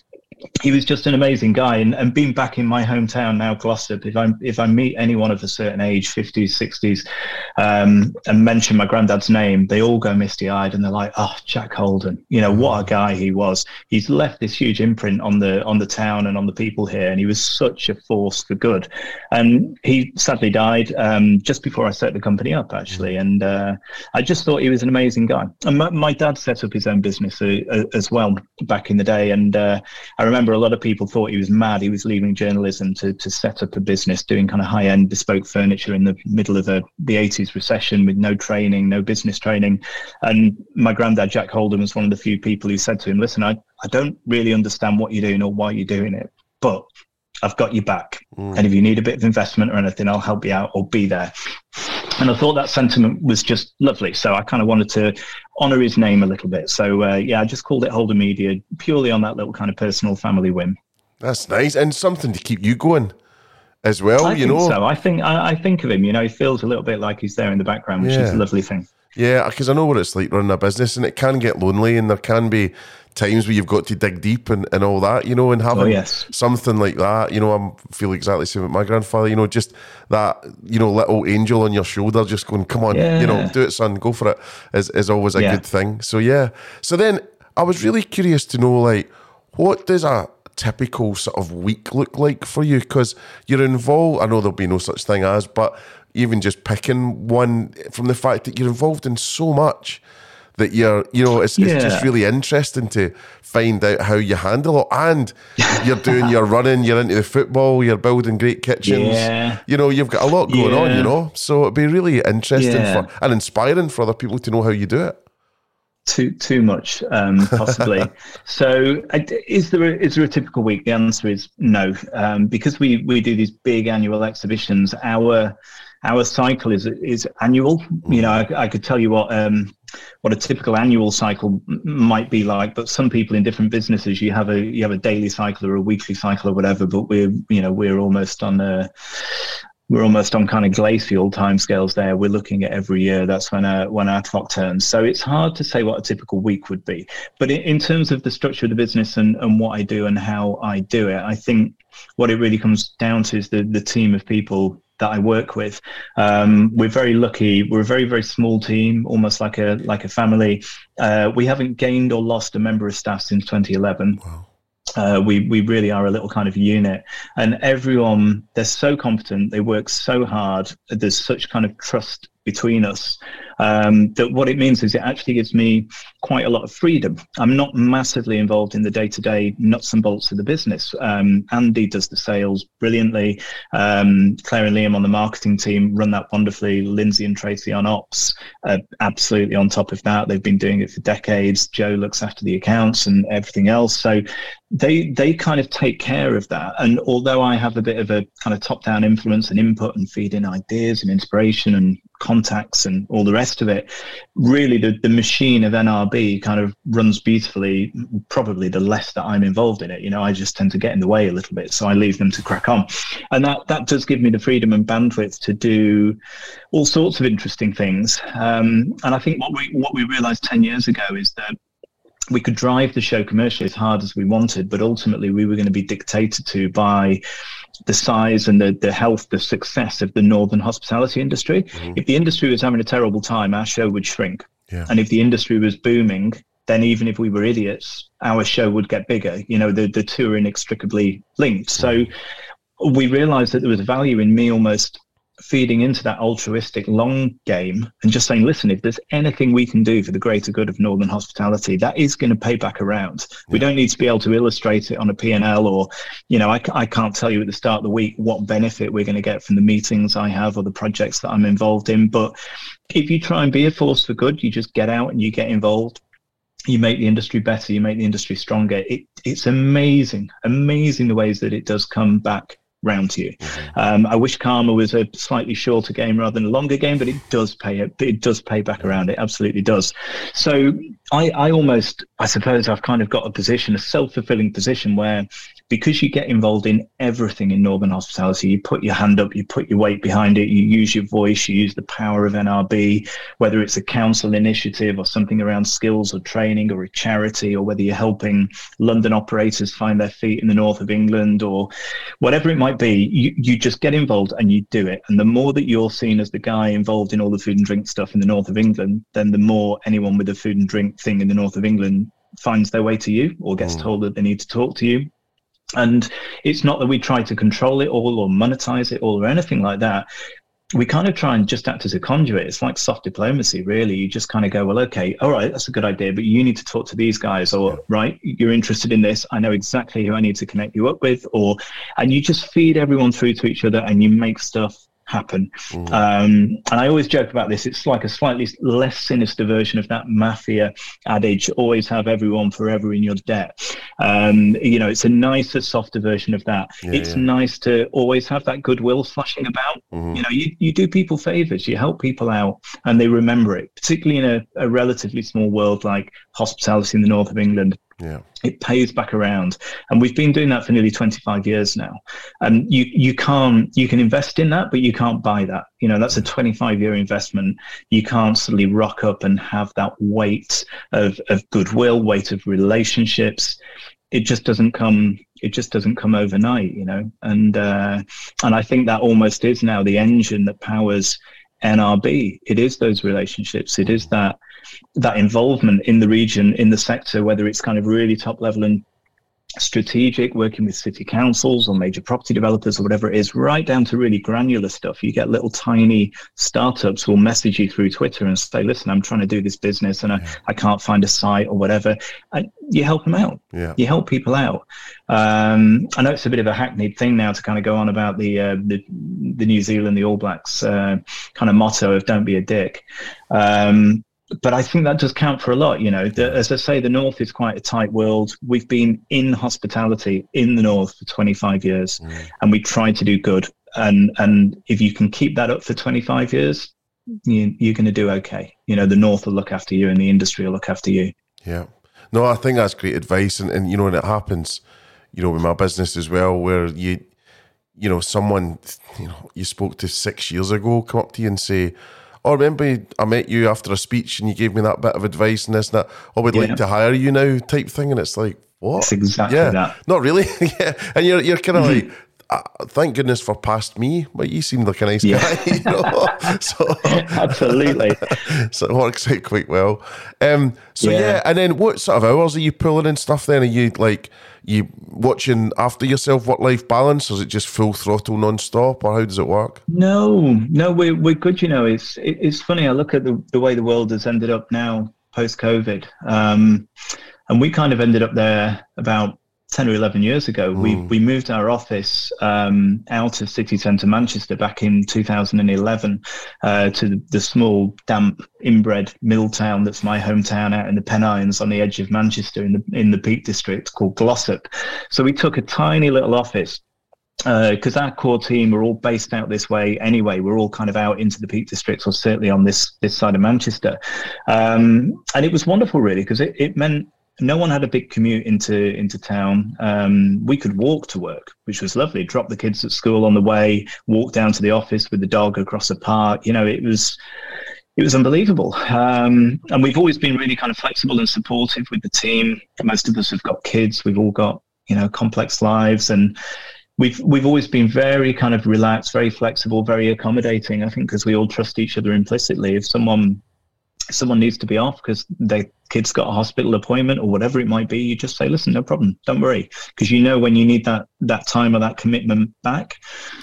Speaker 11: he was just an amazing guy. And, and being back in my hometown now glossop if i if i meet anyone of a certain age 50s 60s um, and mention my granddad's name they all go misty-eyed and they're like oh jack holden. You know what a guy he was. He's left this huge imprint on the on the town and on the people here and he was such a force for good. And he sadly died um, just before i set the company up actually. And uh, i just thought he was an amazing guy. And my, my dad set up his own business uh, uh, as well back in the day. And uh, I remember a lot of people thought he was mad. He was leaving journalism to, to set up a business doing kind of high end bespoke furniture in the middle of a, the 80s recession with no training, no business training. And my granddad, Jack Holden, was one of the few people who said to him, Listen, I, I don't really understand what you're doing or why you're doing it, but I've got you back. Mm. And if you need a bit of investment or anything, I'll help you out or be there. And I thought that sentiment was just lovely. So I kind of wanted to honor his name a little bit. So uh, yeah, I just called it Holden Media purely on that little kind of personal family whim.
Speaker 9: That's nice and something to keep you going as well.
Speaker 11: I
Speaker 9: you know,
Speaker 11: so. I think I, I think of him. You know, he feels a little bit like he's there in the background, which is a lovely thing.
Speaker 9: Yeah, because I know what it's like running a business, and it can get lonely, and there can be times where you've got to dig deep and, and all that, you know, and oh, having
Speaker 11: Oh, yes.
Speaker 9: something like that, you know, I feel exactly the same with my grandfather, you know, just that, you know, little angel on your shoulder, just going, come on, you know, do it, son, go for it, is, is always a
Speaker 11: Yeah.
Speaker 9: good thing. So, yeah. So then I was really curious to know, like, what does a typical sort of week look like for you? Because you're involved, I know there'll be no such thing as, but even just picking one from the fact that you're involved in so much that you're, you know, it's, it's just really interesting to find out how you handle it. And you're doing your running, you're into the football, you're building great kitchens.
Speaker 11: Yeah.
Speaker 9: You know, you've got a lot going on, you know. So it'd be really interesting
Speaker 11: Yeah.
Speaker 9: for and inspiring for other people to know how you do it.
Speaker 11: Too too much, um, possibly. so, is there a, is there a typical week? The answer is no, um, because we we do these big annual exhibitions. Our our cycle is is annual. You know, I, I could tell you what um, what a typical annual cycle might be like, but some people in different businesses, you have a you have a daily cycle or a weekly cycle or whatever. But we're you know we're almost on a we're almost on kind of glacial timescales there. We're looking at every year. That's when our when our clock turns. So it's hard to say what a typical week would be. But in, in terms of the structure of the business and, and what I do and how I do it, I think what it really comes down to is the the team of people that I work with. Um, we're very lucky. We're a very very small team, almost like a like a family. Uh, we haven't gained or lost a member of staff since 2011. Wow. Uh, we we really are a little kind of unit, and everyone they're so competent. They work so hard. There's such kind of trust between us um, that what it means is it actually gives me quite a lot of freedom. I'm not massively involved in the day to day nuts and bolts of the business. Um, Andy does the sales brilliantly. Um, Claire and Liam on the marketing team run that wonderfully. Lindsay and Tracy on ops, uh, absolutely on top of that. They've been doing it for decades. Joe looks after the accounts and everything else. So they they kind of take care of that. And although I have a bit of a kind of top down influence and input and feed in ideas and inspiration and contacts and all the rest of it, really the, the machine of NRB kind of runs beautifully, probably the less that I'm involved in it. You know, I just tend to get in the way a little bit. So I leave them to crack on. And that, that does give me the freedom and bandwidth to do all sorts of interesting things. Um, and I think what we, what we realized 10 years ago is that we could drive the show commercially as hard as we wanted, but ultimately we were going to be dictated to by the size and the, the health, the success of the northern hospitality industry. Mm-hmm. If the industry was having a terrible time, our show would shrink. Yeah. And if the industry was booming, then even if we were idiots, our show would get bigger. You know, the, the two are inextricably linked. Mm-hmm. So we realized that there was value in me almost feeding into that altruistic long game and just saying, listen, if there's anything we can do for the greater good of Northern hospitality, that is going to pay back around. Yeah. We don't need to be able to illustrate it on a P&L or, you know, I, I can't tell you at the start of the week what benefit we're going to get from the meetings I have or the projects that I'm involved in. But if you try and be a force for good, you just get out and you get involved you make the industry better, you make the industry stronger. It, it's amazing, amazing the ways that it does come back round to you. Mm-hmm. Um, I wish Karma was a slightly shorter game rather than a longer game, but it does pay it. It does pay back around. It absolutely does. So I, I almost, I suppose, I've kind of got a position, a self fulfilling position where because you get involved in everything in Northern hospitality, you put your hand up, you put your weight behind it, you use your voice, you use the power of NRB, whether it's a council initiative or something around skills or training or a charity, or whether you're helping London operators find their feet in the north of England or whatever it might be, you, you just get involved and you do it. And the more that you're seen as the guy involved in all the food and drink stuff in the north of England, then the more anyone with a food and drink thing in the north of England finds their way to you or gets mm. told that they need to talk to you and it's not that we try to control it all or monetize it all or anything like that. We kind of try and just act as a conduit. It's like soft diplomacy, really. You just kind of go, well, okay, all right, that's a good idea, but you need to talk to these guys, or right, you're interested in this. I know exactly who I need to connect you up with, or, and you just feed everyone through to each other and you make stuff happen. Mm. Um, and I always joke about this. It's like a slightly less sinister version of that mafia adage: always have everyone forever in your debt. Um, you know, it's a nicer, softer version of that. Yeah, it's yeah. nice to always have that goodwill flashing about. Mm-hmm. You know, you, you do people favors, you help people out, and they remember it. Particularly in a, a relatively small world like hospitality in the north of England.
Speaker 9: Yeah.
Speaker 11: It pays back around. And we've been doing that for nearly 25 years now. And you, you can't, you can invest in that, but you can't buy that. You know, that's a 25 year investment. You can't suddenly rock up and have that weight of, of goodwill, weight of relationships. It just doesn't come, it just doesn't come overnight, you know? And, uh, and I think that almost is now the engine that powers NRB. It is those relationships. It is that that involvement in the region, in the sector, whether it's kind of really top level and strategic, working with city councils or major property developers or whatever it is, right down to really granular stuff. You get little tiny startups who will message you through Twitter and say, listen, I'm trying to do this business and I, I can't find a site or whatever. And you help them out.
Speaker 9: Yeah.
Speaker 11: You help people out. Um, I know it's a bit of a hackneyed thing now to kind of go on about the uh, the, the New Zealand, the All Blacks uh, kind of motto of don't be a dick. Um, but I think that does count for a lot. You know, the, as I say, the North is quite a tight world. We've been in hospitality in the North for 25 years, mm. and we try to do good. And and if you can keep that up for 25 years, you, you're going to do okay. You know, the North will look after you, and the industry will look after you.
Speaker 9: Yeah, no, I think that's great advice, and and you know, when it happens, you know, with my business as well, where you, you know, someone, you know, you spoke to six years ago, come up to you and say oh, remember I met you after a speech and you gave me that bit of advice and this and that. Oh, we'd yeah. like to hire you now, type thing. And it's like, what?
Speaker 11: It's exactly
Speaker 9: yeah,
Speaker 11: that.
Speaker 9: Not really. yeah. And you're, you're kind of like, uh, thank goodness for past me, but you seemed like a nice
Speaker 11: Yeah.
Speaker 9: guy, you know. so
Speaker 11: Absolutely.
Speaker 9: so it works out quite well. Um, so yeah.
Speaker 11: Yeah.
Speaker 9: and then what sort of hours are you pulling and stuff? Then are you like you watching after yourself work life balance, is it just full throttle non stop, or how does it work?
Speaker 11: No, no, we're we're good. You know, it's it, it's funny. I look at the the way the world has ended up now post COVID, um, and we kind of ended up there about ten or eleven years ago. We we moved our office um, out of city centre Manchester back in 2011 uh, to the, the small, damp, inbred mill town that's my hometown out in the Pennines on the edge of Manchester in the in the Peak District called Glossop. So we took a tiny little office because our core team are all based out this way anyway. We're all kind of out into the Peak District, or certainly on this this side of Manchester, um, and it was wonderful, really, because it, it meant no one had a big commute into into town. Um, we could walk to work, which was lovely. Drop the kids at school on the way, walk down to the office with the dog across the park. You know, it was it was unbelievable. Um, and we've always been really kind of flexible and supportive with the team. Most of us have got kids. We've all got you know complex lives and we've we've always been very kind of relaxed, very flexible, very accommodating. I think because we all trust each other implicitly. If someone someone needs to be off because their kid's got a hospital appointment or whatever it might be, you just say, "Listen, no problem, don't worry," because you know when you need that that time or that commitment back,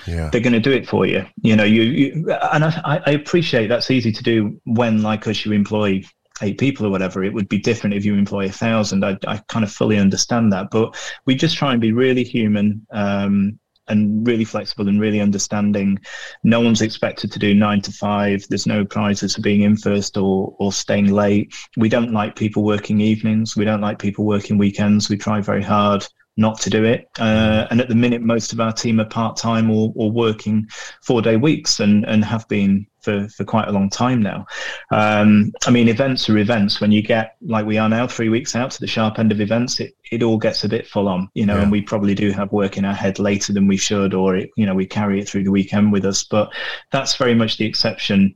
Speaker 9: Yeah,
Speaker 11: they're going to do it for you. You know, you, you and I, I appreciate that's easy to do when, like us, you employ eight people or whatever. It would be different if you employ a thousand. I, I kind of fully understand that, but we just try and be really human. Um, and really flexible and really understanding. No one's expected to do nine to five. There's no prizes for being in first or or staying late. We don't like people working evenings. We don't like people working weekends. We try very hard not to do it. Uh, and at the minute, most of our team are part time or, or working four day weeks and, and have been for, for quite a long time now. Um, I mean, events are events. When you get like we are now, three weeks out to the sharp end of events, it, it all gets a bit full on, you know,
Speaker 9: Yeah.
Speaker 11: and we probably do have work in our head later than we should, or it, you know, we carry it through the weekend with us. But that's very much the exception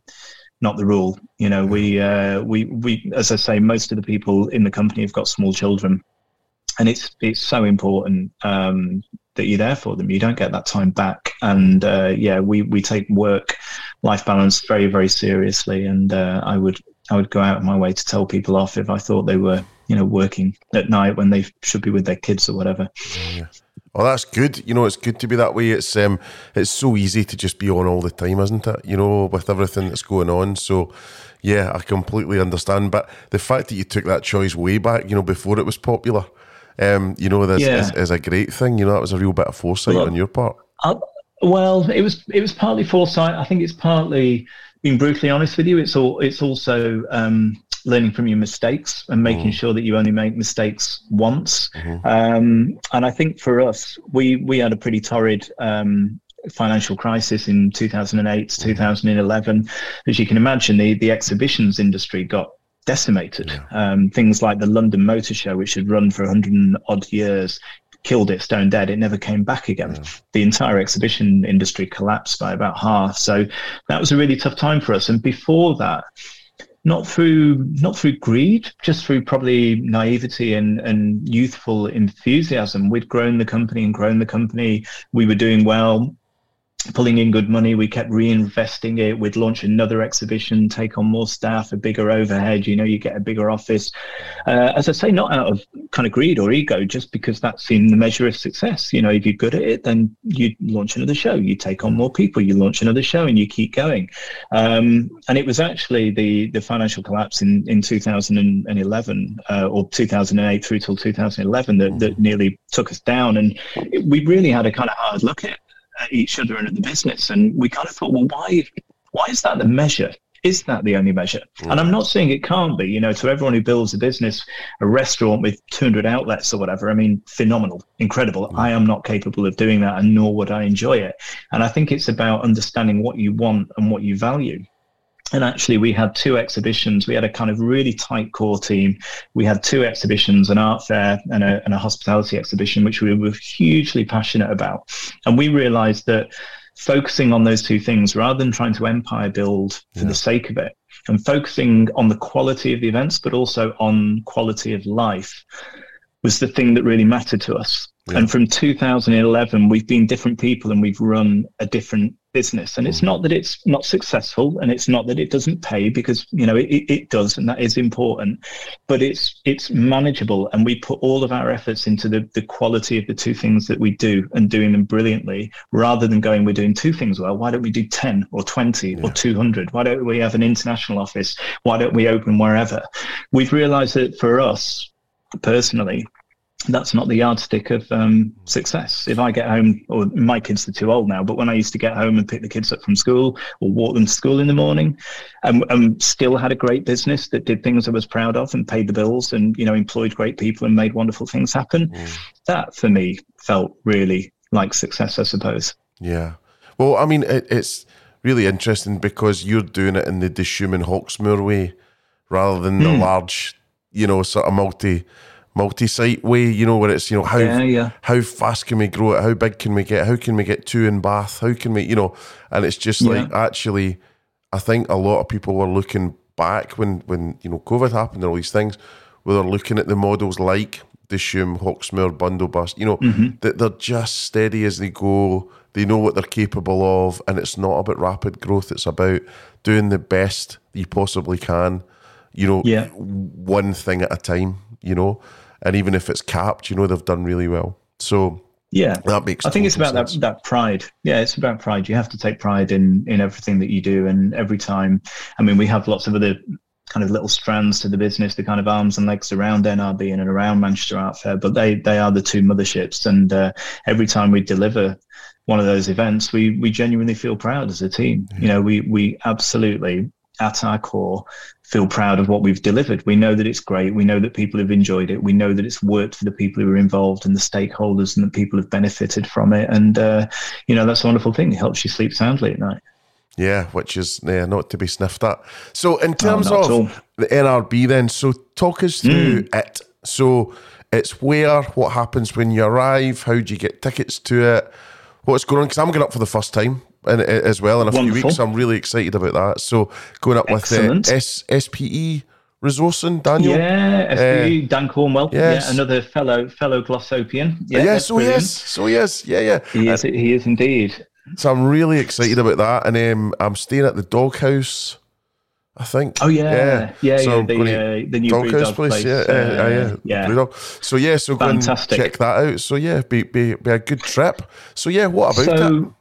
Speaker 11: not the rule. You know, we uh, we we as I say, most of the people in the company have got small children, and it's it's so important um, that you're there for them. You don't get that time back, and uh, yeah, we we take work life balance very very seriously, and uh, I would I would go out of my way to tell people off if I thought they were you know working at night when they should be with their kids or whatever.
Speaker 9: well, that's good. You know, it's good to be that way. It's um, it's so easy to just be on all the time, isn't it? You know, with everything that's going on. So, yeah, I completely understand. But the fact that you took that choice way back, you know, before it was popular, um, you know, this
Speaker 11: Yeah.
Speaker 9: is, is a great thing. You know, that was a real bit of foresight
Speaker 11: Well,
Speaker 9: on your part.
Speaker 11: Uh, well, it was it was partly foresight. I think it's partly being brutally honest with you. It's all it's also um, learning from your mistakes and making sure that you only make mistakes once. Um, and I think for us, we we had a pretty torrid. Um, financial crisis in 2008 2011 as you can imagine the the exhibitions industry got decimated um, things like the london motor show which had run for 100 odd years killed it stone dead. It never came back again. The entire exhibition industry collapsed by about half. So that was a really tough time for us. And before that, not through not through greed, just through probably naivety and, and youthful enthusiasm. We'd grown the company and grown the company. We were doing well pulling in good money. We kept reinvesting it. We'd launch another exhibition, take on more staff, a bigger overhead. You know, you get a bigger office. Uh, as I say, not out of kind of greed or ego, just because that seemed the measure of success. You know, if you're good at it, then you launch another show. You take on more people. You launch another show, and you keep going. Um, and it was actually the the financial collapse in in 2011 uh, or 2008 through till 2011 that, that nearly took us down. And it, we really had a kind of hard look at at each other and at the business. And we kind of thought, well, why, why is that the measure? Is that the only measure? And I'm mm. not saying it can't be, you know, to everyone who builds a business, a restaurant with 200 outlets or whatever. I mean, phenomenal, incredible. Mm. I am not capable of doing that and nor would I enjoy it. And I think it's about understanding what you want and what you value. And actually, we had two exhibitions. We had a kind of really tight core team. We had two exhibitions, an art fair and a, and a hospitality exhibition, which we were hugely passionate about. And we realized that focusing on those two things rather than trying to empire build for the sake of it and focusing on the quality of the events, but also on quality of life was the thing that really mattered to us. And from 2011, we've been different people and we've run a different business. And it's mm. not that it's not successful and it's not that it doesn't pay because, you know, it, it does and that is important, but it's it's manageable and we put all of our efforts into the, the quality of the two things that we do and doing them brilliantly rather than going, we're doing two things well. Why don't we do 10 or 20 yeah. or 200? Why don't we have an international office? Why don't we open wherever? We've realized that for us, personally, that's not the yardstick of um, success. If I get home, or my kids are too old now, but when I used to get home and pick the kids up from school or walk them to school in the morning, and, and still had a great business that did things I was proud of and paid the bills and you know employed great people and made wonderful things happen, mm. that for me felt really like success, I suppose.
Speaker 9: Yeah. Well, I mean, it, it's really interesting because you're doing it in the Dishoom and Hawksmoor way rather than the hmm. large, you know, sort of multi multi-site way, you know, where it's you know how yeah, yeah. how fast can we grow it, how big can we get, how can we get two in Bath, how can we, you know, and it's just yeah. like actually, I think a lot of people were looking back when when you know COVID happened and all these things, where they're looking at the models like Dishoom, Hawksmoor, Bundobust, you know, mm-hmm. that they're just steady as they go. They know what they're capable of, and it's not about rapid growth. It's about doing the best you possibly can. You know,
Speaker 11: yeah.
Speaker 9: one thing at a time. You know, and even if it's capped, you know they've done really well. So
Speaker 11: yeah,
Speaker 9: that makes.
Speaker 11: I think it's about
Speaker 9: sense.
Speaker 11: that that pride. Yeah, it's about pride. You have to take pride in in everything that you do, and every time. I mean, we have lots of other kind of little strands to the business, the kind of arms and legs around NRB and around Manchester Art Fair, but they they are the two motherships. And uh, every time we deliver one of those events, we we genuinely feel proud as a team. You know, we we absolutely at our core feel proud of what we've delivered. We know that it's great. We know that people have enjoyed it. We know that it's worked for the people who are involved and the stakeholders and that people have benefited from it. And, uh, you know, that's a wonderful thing. It helps you sleep soundly at night.
Speaker 9: Yeah, which is yeah, not to be sniffed at. So, in terms no, of the NRB, then, so talk us through mm. it. So, it's where, what happens when you arrive, how do you get tickets to it, what's going on? Because I'm going up for the first time in, as well in a Wonderful. few weeks. I'm really excited about that. So going up Excellent. with uh, S, SPE resourcing, Daniel.
Speaker 11: Yeah, SPE, uh, Dan Cornwell. Yes. Yeah, another fellow fellow Glossopian. Yeah,
Speaker 9: yeah so brilliant. he is. So he is. Yeah, yeah.
Speaker 11: He is, he is indeed.
Speaker 9: So I'm really excited about that. And um, I'm staying at the doghouse. I think.
Speaker 11: Oh yeah, yeah, yeah. So yeah. The, uh, the new doghouse place. place.
Speaker 9: Yeah, uh, uh, yeah, yeah. So yeah, so Fantastic. go and check that out. So yeah, be, be be a good trip. So yeah, what about so, it?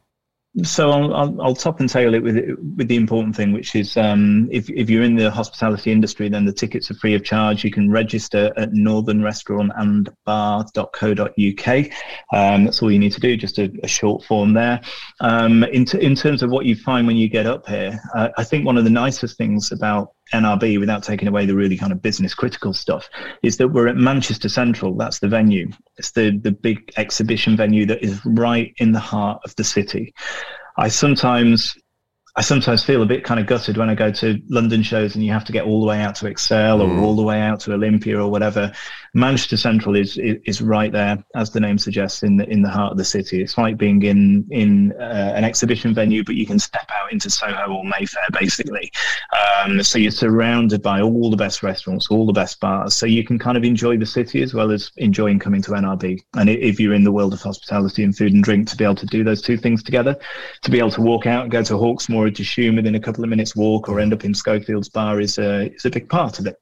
Speaker 11: So I'll, I'll, I'll, top and tail it with with the important thing, which is um, if if you're in the hospitality industry, then the tickets are free of charge. You can register at northernrestaurantandbar.co.uk. Um, that's all you need to do, just a, a short form there. Um, in t- in terms of what you find when you get up here, uh, I think one of the nicest things about NRB, without taking away the really kind of business critical stuff, is that we're at Manchester Central. That's the venue. It's the the big exhibition venue that is right in the heart of the city. I sometimes I sometimes feel a bit kind of gutted when I go to London shows and you have to get all the way out to ExCeL or mm. all the way out to Olympia or whatever. Manchester Central is, is, is right there, as the name suggests, in the in the heart of the city. It's like being in in uh, an exhibition venue, but you can step out into Soho or Mayfair, basically. Um, so you're surrounded by all the best restaurants, all the best bars, so you can kind of enjoy the city as well as enjoying coming to NRB. And if you're in the world of hospitality and food and drink, to be able to do those two things together, to be able to walk out and go to Hawksmoor or Dishoom within a couple of minutes walk, or end up in Schofield's bar is a is a big part of it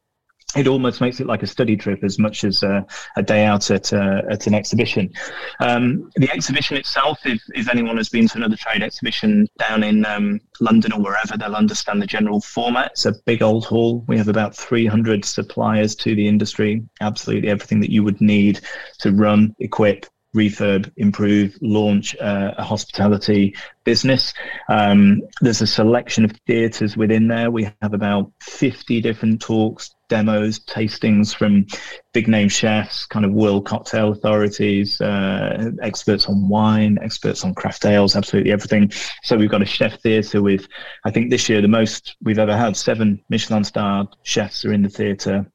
Speaker 11: it almost makes it like a study trip as much as a, a day out at, uh, at an exhibition. Um, the exhibition itself, if, if anyone has been to another trade exhibition down in um, London or wherever, they'll understand the general format. It's a big old hall. We have about 300 suppliers to the industry, absolutely everything that you would need to run, equip, refurb, improve, launch uh, a hospitality business. Um, there's a selection of theatres within there. We have about 50 different talks, demos, tastings from big name chefs, kind of world cocktail authorities, uh, experts on wine, experts on craft ales, absolutely everything. So we've got a chef theatre with, I think this year the most we've ever had. Seven Michelin starred chefs are in the theatre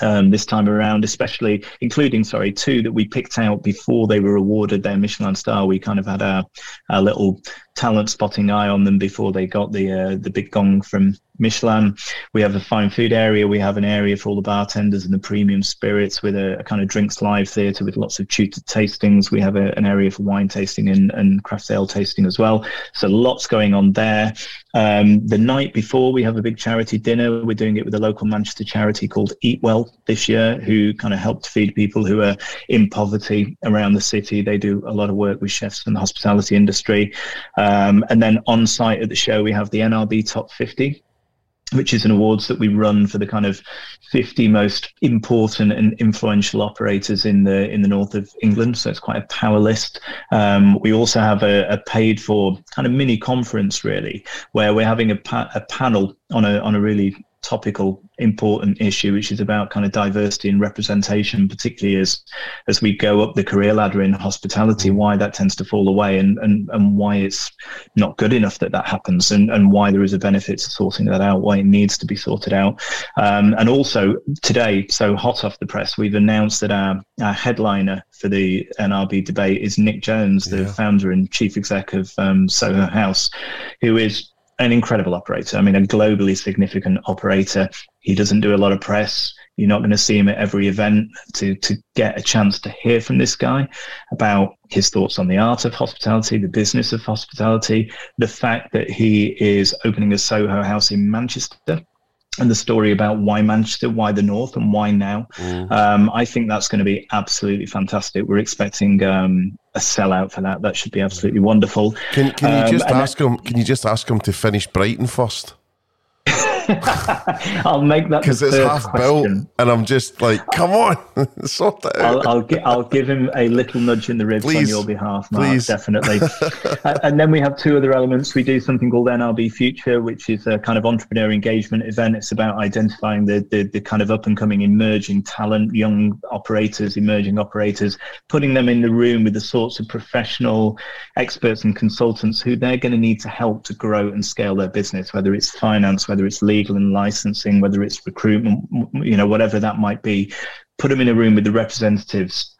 Speaker 11: um, this time around, especially including, sorry, two that we picked out before they were awarded their Michelin star. We kind of had our, our little talent spotting eye on them before they got the uh, the big gong from Michelin. We have a fine food area. We have an area for all the bartenders and the premium spirits with a, a kind of drinks live theatre with lots of tutored tastings. We have a, an area for wine tasting and, and craft ale tasting as well. So lots going on there. Um, the night before, we have a big charity dinner. We're doing it with a local Manchester charity called Eat Well this year, who kind of help to feed people who are in poverty around the city. They do a lot of work with chefs in the hospitality industry. Um, and then on site at the show, we have the NRB Top 50, which is an awards that we run for the kind of 50 most important and influential operators in the in the north of England. So it's quite a power list. Um, we also have a, a, paid for kind of mini conference really, where we're having a, pa- a panel on a on a really topical important issue which is about kind of diversity and representation particularly as as we go up the career ladder in hospitality why that tends to fall away and and, and why it's not good enough that that happens and, and why there is a benefit to sorting that out why it needs to be sorted out um, and also today so hot off the press we've announced that our, our headliner for the NRB debate is Nick Jones the yeah. founder and chief exec of um, Soho House who is an incredible operator. I mean, a globally significant operator. He doesn't do a lot of press. You're not going to see him at every event to to get a chance to hear from this guy about his thoughts on the art of hospitality, the business of hospitality, the fact that he is opening a Soho house in Manchester and the story about why Manchester, why the North, and why now. Mm. Um, I think that's going to be absolutely fantastic. We're expecting um, a sellout for that. That should be absolutely wonderful.
Speaker 9: Can, can you um, just ask him? Can you just ask him to finish Brighton first?
Speaker 11: I'll make that
Speaker 9: because it's half built, and I'm just like, come on, sort
Speaker 11: that out. I'll, I'll, gi- I'll, give him a little nudge in the ribs please, on your behalf, Mark, please. definitely. and then we have two other elements. We do something called NRB Future, which is a kind of entrepreneur engagement event. It's about identifying the the, the kind of up and coming emerging talent, young operators, emerging operators, putting them in the room with the sorts of professional experts and consultants who they're going to need to help to grow and scale their business, whether it's finance, whether it's legal legal and licensing, whether it's recruitment, you know, whatever that might be, put them in a room with the representatives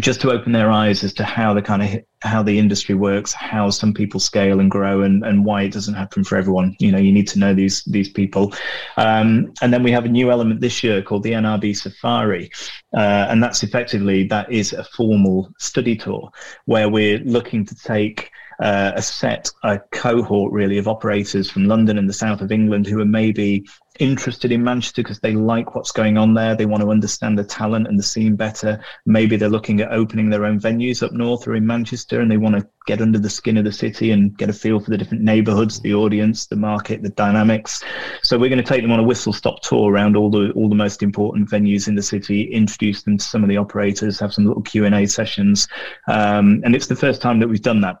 Speaker 11: just to open their eyes as to how the kind of how the industry works, how some people scale and grow, and, and why it doesn't happen for everyone. You know, you need to know these these people. Um, and then we have a new element this year called the NRB Safari, uh, and that's effectively that is a formal study tour where we're looking to take uh, a set, a cohort really of operators from London and the south of England who are maybe interested in Manchester because they like what's going on there. They want to understand the talent and the scene better. Maybe they're looking at opening their own venues up north or in Manchester and they want to get under the skin of the city and get a feel for the different neighborhoods, the audience, the market, the dynamics. So we're going to take them on a whistle stop tour around all the all the most important venues in the city, introduce them to some of the operators, have some little Q&A sessions. Um, and it's the first time that we've done that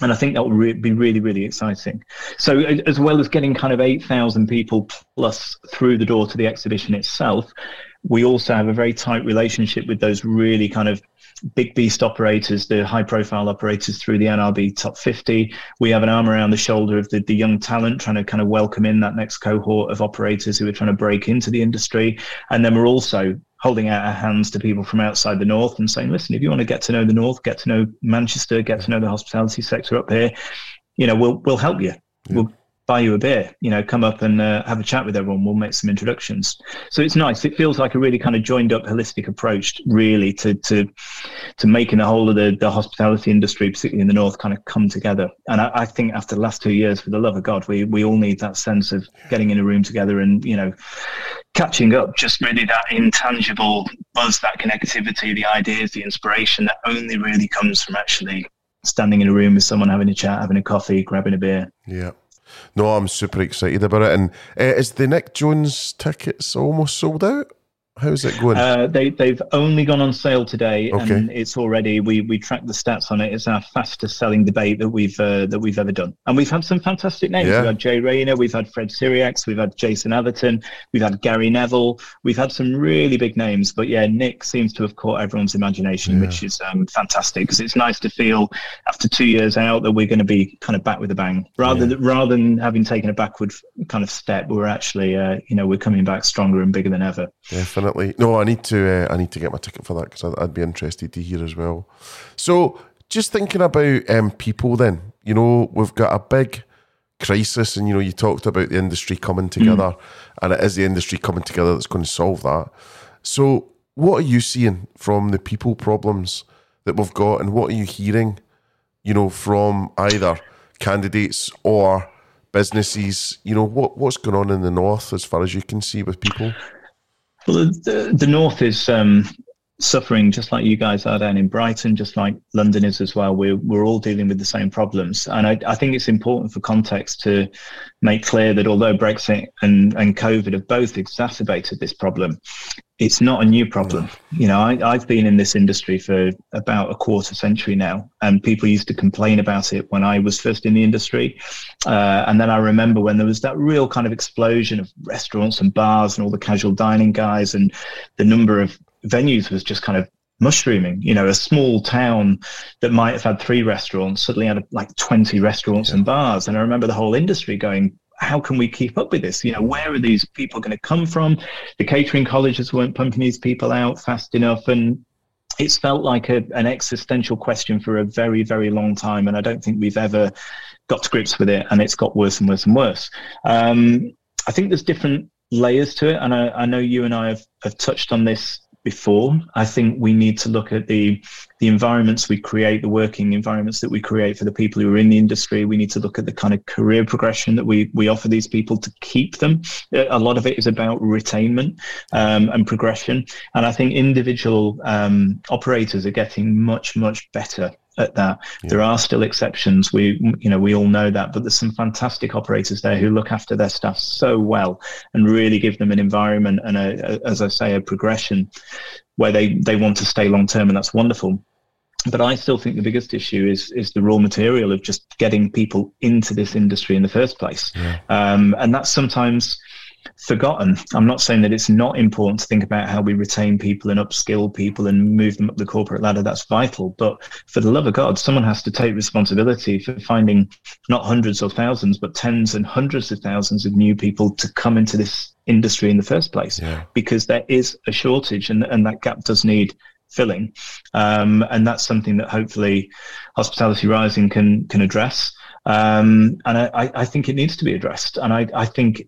Speaker 11: and I think that will re- be really, really exciting. So, as well as getting kind of 8,000 people plus through the door to the exhibition itself, we also have a very tight relationship with those really kind of big beast operators, the high profile operators through the NRB top 50. We have an arm around the shoulder of the, the young talent, trying to kind of welcome in that next cohort of operators who are trying to break into the industry. And then we're also holding out our hands to people from outside the north and saying, listen, if you want to get to know the north, get to know Manchester, get to know the hospitality sector up here, you know, we'll we'll help you. Yeah. We'll buy you a beer, you know, come up and uh, have a chat with everyone. We'll make some introductions. So it's nice. It feels like a really kind of joined up, holistic approach, really, to to to making the whole of the, the hospitality industry, particularly in the north, kind of come together. And I, I think after the last two years, for the love of God, we we all need that sense of getting in a room together and you know catching up. Just really that intangible buzz, that connectivity, the ideas, the inspiration that only really comes from actually standing in a room with someone having a chat, having a coffee, grabbing a beer.
Speaker 9: Yeah. No, I'm super excited about it. And uh, is the Nick Jones tickets almost sold out? How's it going?
Speaker 11: Uh, they they've only gone on sale today, okay. and it's already we we track the stats on it. It's our fastest selling debate that we've uh, that we've ever done, and we've had some fantastic names. Yeah. We've had Jay Rayner, we've had Fred Sirieix, we've had Jason Atherton, we've had Gary Neville, we've had some really big names. But yeah, Nick seems to have caught everyone's imagination, yeah. which is um, fantastic because it's nice to feel after two years out that we're going to be kind of back with a bang, rather yeah. than rather than having taken a backward kind of step. We're actually uh, you know we're coming back stronger and bigger than ever.
Speaker 9: Definitely definitely. No, I need to. Uh, I need to get my ticket for that because I'd, I'd, be interested to hear as well. So, just thinking about um, people then, you know, we've got a big crisis and, you know, you talked about the industry coming together and it is the industry coming together that's going to solve that. So what are you seeing from the people problems that we've got and what are you hearing, you know, from either candidates or businesses, you know, what, what's going on in the north as far as you can see with people?
Speaker 11: Well, the, the north is um, suffering just like you guys are down in Brighton, just like London is as well. We're, we're all dealing with the same problems. And I, I think it's important for context to make clear that although Brexit and, and COVID have both exacerbated this problem, it's not a new problem. You know, I, I've been in this industry for about a quarter century now, and people used to complain about it when I was first in the industry. Uh, and then I remember when there was that real kind of explosion of restaurants and bars and all the casual dining guys, and the number of venues was just kind of mushrooming. You know, a small town that might have had three restaurants suddenly had like 20 restaurants and bars. And I remember the whole industry going, how can we keep up with this? You know, where are these people going to come from? The catering colleges weren't pumping these people out fast enough. And it's felt like a, an existential question for a very, very long time. And I don't think we've ever got to grips with it. And it's got worse and worse and worse. Um, I think there's different layers to it. And I, I know you and I have, have touched on this before. I think we need to look at the the environments we create, the working environments that we create for the people who are in the industry. We need to look at the kind of career progression that we we offer these people to keep them. A lot of it is about retainment um, and progression, and I think individual um, operators are getting much much better at that. Yeah. There are still exceptions. We, you know, we all know that, but there's some fantastic operators there who look after their staff so well and really give them an environment and a, a as I say, a progression where they they want to stay long term, and that's wonderful. But I still think the biggest issue is is the raw material of just getting people into this industry in the first place, yeah. um, and that's sometimes forgotten. I'm not saying that it's not important to think about how we retain people and upskill people and move them up the corporate ladder. That's vital. But for the love of God, someone has to take responsibility for finding not hundreds or thousands, but tens and hundreds of thousands of new people to come into this industry in the first place yeah. because there is a shortage and, and that gap does need filling. Um, and that's something that hopefully Hospitality Rising can can address. Um, and I, I, think it needs to be addressed. And I, I think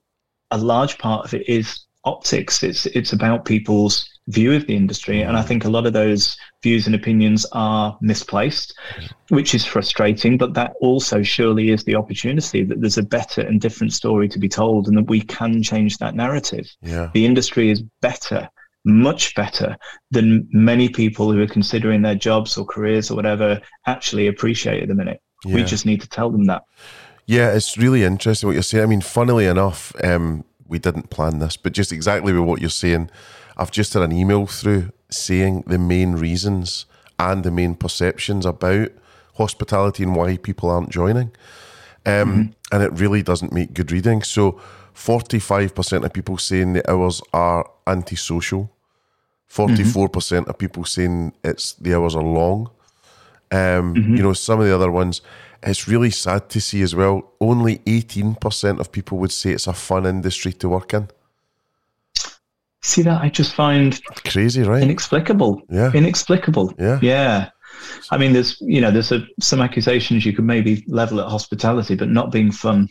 Speaker 11: a large part of it is optics. It's it's about people's view of the industry, and I think a lot of those views and opinions are misplaced, which is frustrating. But that also surely is the opportunity that there's a better and different story to be told, and that we can change that narrative.
Speaker 9: Yeah.
Speaker 11: The industry is better. Much better than many people who are considering their jobs or careers or whatever actually appreciate at the minute. Yeah. We just need to tell them that.
Speaker 9: Yeah, it's really interesting what you're saying. I mean, funnily enough, um, we didn't plan this, but just exactly with what you're saying, I've just had an email through saying the main reasons and the main perceptions about hospitality and why people aren't joining. Um, mm-hmm. And it really doesn't make good reading. So, 45% of people saying the hours are antisocial. 44% of people saying it's the hours are long. Um, mm-hmm. You know, some of the other ones, it's really sad to see as well. Only 18% of people would say it's a fun industry to work in.
Speaker 11: See that I just find
Speaker 9: crazy, right?
Speaker 11: Inexplicable.
Speaker 9: Yeah.
Speaker 11: Inexplicable.
Speaker 9: Yeah.
Speaker 11: Yeah. I mean, there's you know, there's a, some accusations you could maybe level at hospitality, but not being fun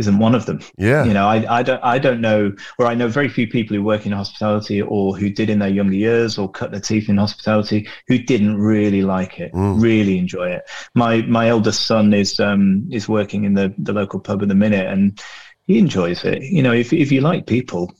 Speaker 11: isn't one of them.
Speaker 9: Yeah.
Speaker 11: You know, I, I don't I don't know or I know very few people who work in hospitality or who did in their younger years or cut their teeth in hospitality who didn't really like it, mm. really enjoy it. My my eldest son is um is working in the, the local pub at the minute and he enjoys it. You know, if if you like people,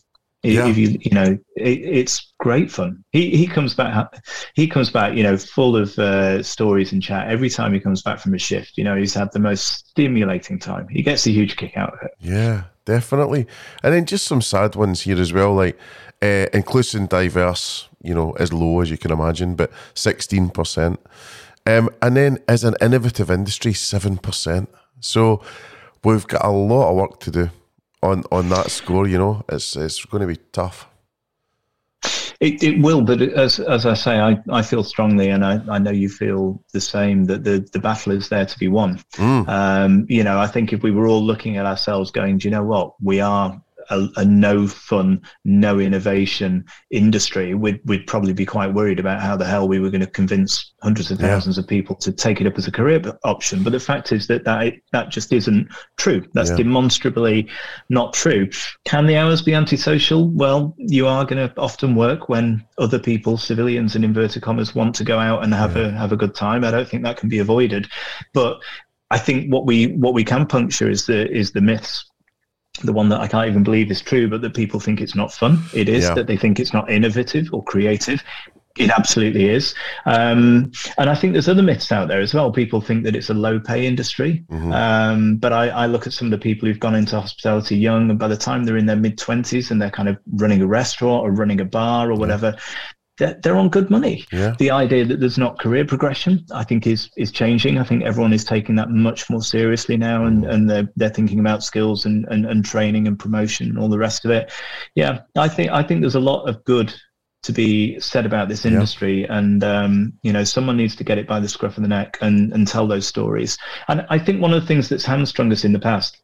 Speaker 11: yeah. If you you know, it, it's great fun. He he comes back. He comes back. You know, full of uh, stories and chat. Every time he comes back from a shift, you know, he's had the most stimulating time. He gets a huge kick out of it.
Speaker 9: Yeah, definitely. And then just some sad ones here as well, like uh, inclusive and diverse. You know, as low as you can imagine, but sixteen percent. Um, and then as an innovative industry, seven percent. So we've got a lot of work to do on on that score. You know, it's it's going to be tough.
Speaker 11: It, it will, but as as I say, I, I feel strongly, and I, I know you feel the same that the, the battle is there to be won. Mm. Um, you know, I think if we were all looking at ourselves, going, do you know what, we are a, a, no fun, no innovation industry, we'd, we'd probably be quite worried about how the hell we were going to convince hundreds of thousands yeah. of people to take it up as a career option. But the fact is that that, that just isn't true. That's yeah. demonstrably not true. Can the hours be antisocial? Well, you are going to often work when other people, civilians in inverted commas, want to go out and have yeah. a have a good time. I don't think that can be avoided. But I think what we what we can puncture is the is the myths the one that I can't even believe is true, but that people think it's not fun. It is yeah. that they think it's not innovative or creative. It absolutely is. Um, and I think there's other myths out there as well. People think that it's a low pay industry. Mm-hmm. Um, but I, I, look at some of the people who've gone into hospitality young, and by the time they're in their mid 20s and they're kind of running a restaurant or running a bar or whatever, yeah they're, they're on good money. Yeah. The idea that there's not career progression, I think, is is changing. I think everyone is taking that much more seriously now, and, and they're they're thinking about skills and, and, and training and promotion and all the rest of it. Yeah, I think I think there's a lot of good to be said about this industry yeah. and um, you know someone needs to get it by the scruff of the neck and, and tell those stories and i think one of the things that's hamstrung us in the past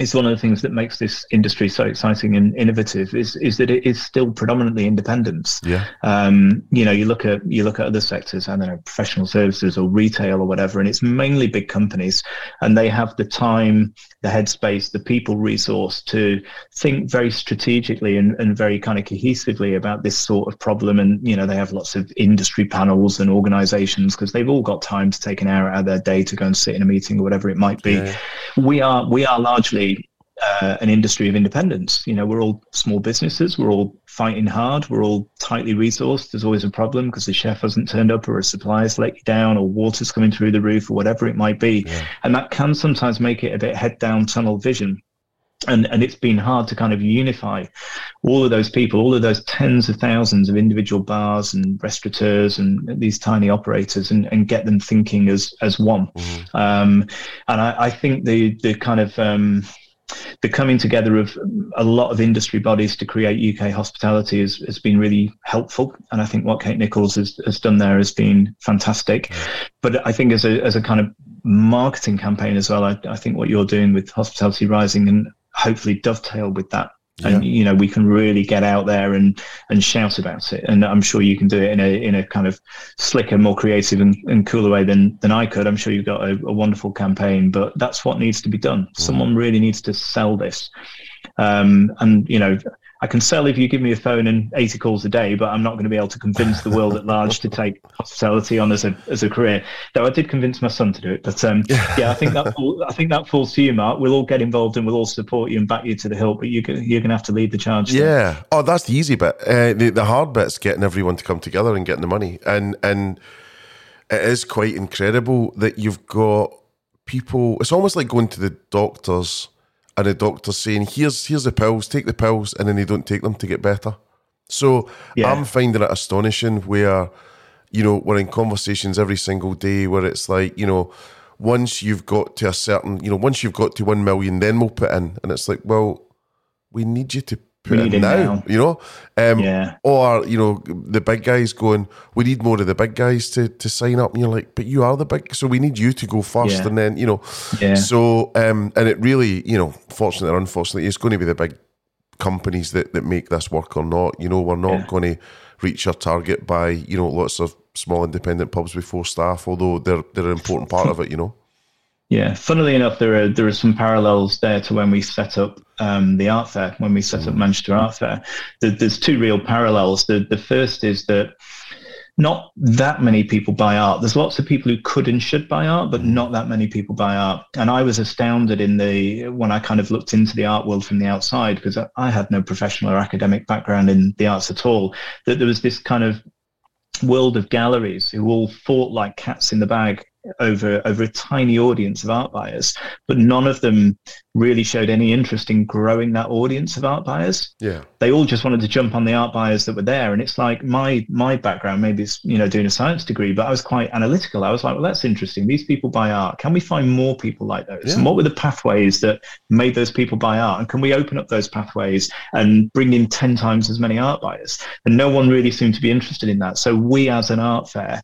Speaker 11: is one of the things that makes this industry so exciting and innovative is is that it is still predominantly independence.
Speaker 9: Yeah.
Speaker 11: Um, you know, you look at you look at other sectors, I don't know, professional services or retail or whatever, and it's mainly big companies, and they have the time, the headspace, the people resource to think very strategically and, and very kind of cohesively about this sort of problem. And you know, they have lots of industry panels and organisations because they've all got time to take an hour out of their day to go and sit in a meeting or whatever it might be. Yeah. We are we are largely uh, an industry of independence. You know, we're all small businesses. We're all fighting hard. We're all tightly resourced. There's always a problem because the chef hasn't turned up, or a supplier's let you down, or water's coming through the roof, or whatever it might be. Yeah. And that can sometimes make it a bit head down tunnel vision. And, and it's been hard to kind of unify all of those people, all of those tens of thousands of individual bars and restaurateurs and these tiny operators, and, and get them thinking as as one. Mm-hmm. Um, and I, I, think the the kind of um, the coming together of a lot of industry bodies to create UK hospitality has, has been really helpful. And I think what Kate Nicholls has, has done there has been fantastic. But I think as a, as a kind of marketing campaign as well, I, I think what you're doing with Hospitality Rising and hopefully dovetail with that and you know we can really get out there and and shout about it. And i'm sure you can do it in a in a kind of slicker more creative and, and cooler way than than i could. I'm sure you've got a, a wonderful campaign but that's what needs to be done. Mm. someone really needs to sell this. Um, and you know I can sell if you give me a phone and 80 calls a day, but I'm not going to be able to convince the world at large to take hospitality on as a as a career. Though I did convince my son to do it, but um, yeah, I think that I think that falls to you, Mark. We'll all get involved and we'll all support you and back you to the hilt, but you you're going to have to lead the charge.
Speaker 9: Yeah. Oh, that's the easy bit. Uh, the the hard bit's getting everyone to come together and getting the money, and and it is quite incredible that you've got people. It's almost like going to the doctors and the doctor's saying, "Here's here's the pills, take the pills," and then they don't take them to get better. So yeah. I'm finding it astonishing where, you know, we're in conversations every single day where it's like, you know, once you've got to a certain, you know, once you've got to one million, then we'll put in, and it's like, well, we need you to put it now, now, you know? Um, yeah. Or, you know, the big guys going, we need more of the big guys to, to sign up. And you're like, but you are the big, so we need you to go first. Yeah. And then, you know, yeah. so, um, and it really, you know, fortunately or unfortunately, it's going to be the big companies that, that make this work or not. You know, we're not yeah. going to reach our target by, you know, lots of small independent pubs with four staff, although they're, they're an important part of it, you know?
Speaker 11: Yeah, funnily enough, there are there are some parallels there to when we set up um, the art fair. When we set up mm. Manchester Art Fair, there's two real parallels. The the first is that not that many people buy art. There's lots of people who could and should buy art, but not that many people buy art. And I was astounded in the when I kind of looked into the art world from the outside because I had no professional or academic background in the arts at all. That there was this kind of world of galleries who all fought like cats in the bag over over a tiny audience of art buyers, but none of them really showed any interest in growing that audience of art buyers.
Speaker 9: Yeah,
Speaker 11: they all just wanted to jump on the art buyers that were there, and it's like my my background, maybe it's you know doing a science degree, but I was quite analytical. I was like, well, that's interesting. These people buy art. Can we find more people like those? Yeah. And what were the pathways that made those people buy art? And can we open up those pathways and bring in ten times as many art buyers? And no one really seemed to be interested in that. So we, as an art fair,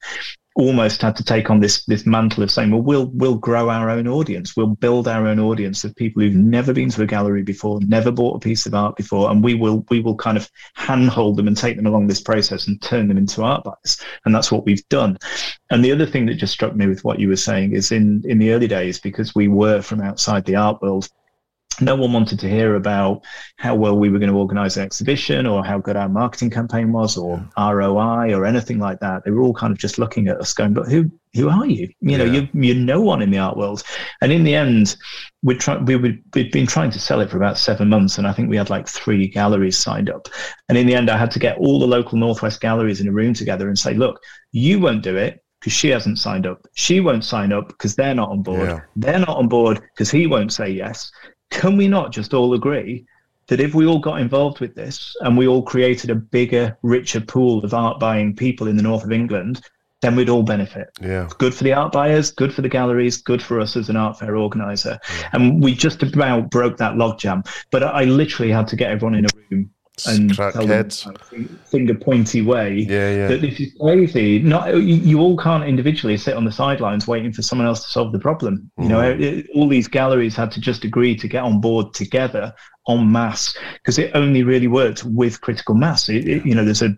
Speaker 11: almost had to take on this this mantle of saying, well, we'll we'll grow our own audience, we'll build our own audience of people who've never been to a gallery before, never bought a piece of art before, and we will we will kind of handhold them and take them along this process and turn them into art buyers, and that's what we've done. And the other thing that just struck me with what you were saying is in in the early days, because we were from outside the art world, no one wanted to hear about how well we were going to organize an exhibition or how good our marketing campaign was or ROI or anything like that. They were all kind of just looking at us going, but who, who are you? You know,
Speaker 9: Yeah.
Speaker 11: you, you're no one in the art world. And in the end, we'd, try, we would, we'd been trying to sell it for about seven months. And I think we had like three galleries signed up. And in the end, I had to get all the local Northwest galleries in a room together and say, look, you won't do it because she hasn't signed up. She won't sign up because they're not on board.
Speaker 9: Yeah.
Speaker 11: They're not on board because he won't say yes. Can we not just all agree that if we all got involved with this and we all created a bigger, richer pool of art buying people in the north of England, then we'd all benefit.
Speaker 9: Yeah.
Speaker 11: Good for the art buyers, good for the galleries, good for us as an art fair organizer. And we just about broke that logjam. But I literally had to get everyone in a room and tell
Speaker 9: heads.
Speaker 11: them finger pointy way
Speaker 9: Yeah, yeah.
Speaker 11: that this is crazy. Not you, you all can't individually sit on the sidelines waiting for someone else to solve the problem. You know,
Speaker 9: Mm-hmm.
Speaker 11: it- all these galleries had to just agree to get on board together en masse because it only really worked with critical mass. It, it- you know, there's a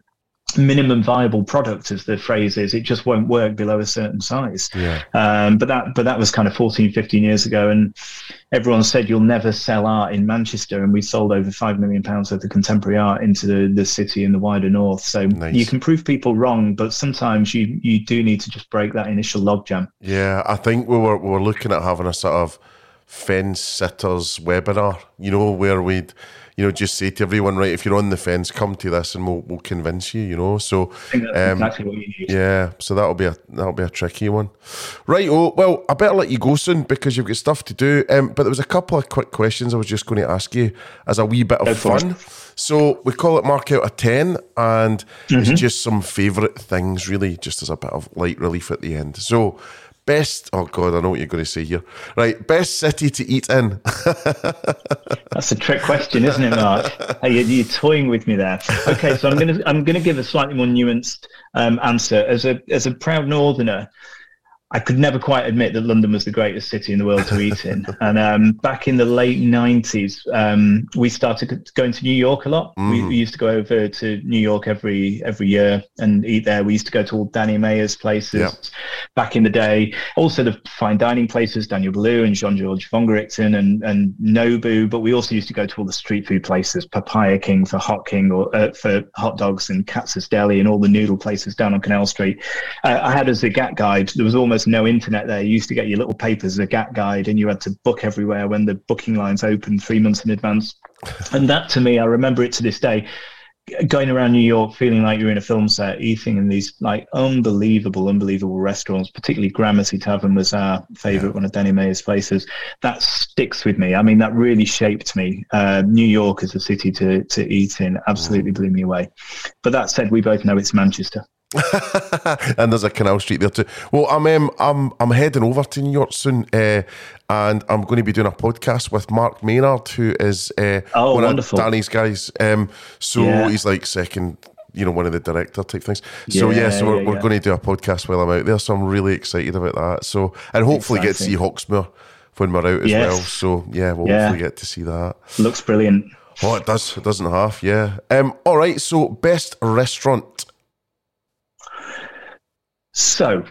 Speaker 11: minimum viable product, as the phrase is. It just won't work below a certain size.
Speaker 9: Yeah.
Speaker 11: Um, but that but that was kind of 14, 15 years ago, and everyone said you'll never sell art in Manchester, and we sold over five million pounds worth of contemporary art into the, the city and the wider north. So
Speaker 9: Nice.
Speaker 11: you can prove people wrong, but sometimes you you do need to just break that initial logjam.
Speaker 9: Yeah, I think we were we were looking at having a sort of fence sitters webinar, you know, where we'd, you know, just say to everyone, right, if you're on the fence, come to this and we'll we'll convince you, you know. So
Speaker 11: I think that's
Speaker 9: um,
Speaker 11: exactly what you need.
Speaker 9: yeah, so that'll be a that'll be a tricky one. Right, oh well, I better let you go soon because you've got stuff to do. Um, but there was a couple of quick questions I was just going to ask you as a wee bit of fun. So we call it mark out a ten, and it's just some favourite things, really, just as a bit of light relief at the end. So. Best, oh God, I know what you're going to say here. Right, best city to eat in.
Speaker 11: That's a trick question, isn't it, Mark? hey, you're, you're toying with me there. Okay, so I'm gonna I'm gonna give a slightly more nuanced um, answer. As a as a proud Northerner, I could never quite admit that London was the greatest city in the world to eat in. And um, back in the late '90s, um, we started going to New York a lot. We, we used to go over to New York every every year and eat there. We used to go to all Danny Meyer's places
Speaker 9: Yeah.
Speaker 11: back in the day. Also the fine dining places, Daniel Boulud and Jean-Georges Vongerichten and, and Nobu. But we also used to go to all the street food places, Papaya King for Hot King or uh, for hot dogs and Katz's Deli and all the noodle places down on Canal Street. Uh, I had a Zagat guide. There was almost no internet there. You used to get your little papers, Zagat guide, and you had to book everywhere when the booking lines opened three months in advance. And that to me, I remember it to this day going around New York feeling like you're in a film set, eating in these like unbelievable, unbelievable restaurants, particularly Gramercy Tavern was our favorite, one of Danny Meyer's places. That sticks with me. I mean, that really shaped me. Uh, New York as a city to, to eat in absolutely blew me away. But that said, we both know it's Manchester.
Speaker 9: and there's a Canal Street there too. Well, I'm um, I'm I'm heading over to New York soon, uh, and I'm going to be doing a podcast with Mark Maynard, who is uh,
Speaker 11: Oh,
Speaker 9: one
Speaker 11: wonderful.
Speaker 9: of Danny's guys. Um, so
Speaker 11: Yeah.
Speaker 9: he's like second, you know, one of the director type things. So yeah,
Speaker 11: Yeah,
Speaker 9: so we're,
Speaker 11: yeah,
Speaker 9: we're going to do a podcast while I'm out there. So I'm really excited about that. So and hopefully get to see Hawksmoor when we're out as
Speaker 11: Yes.
Speaker 9: well. So yeah, we'll hopefully get to see that.
Speaker 11: Looks brilliant.
Speaker 9: Oh, it does. It doesn't half. Yeah. Um. All right. So best restaurant.
Speaker 11: So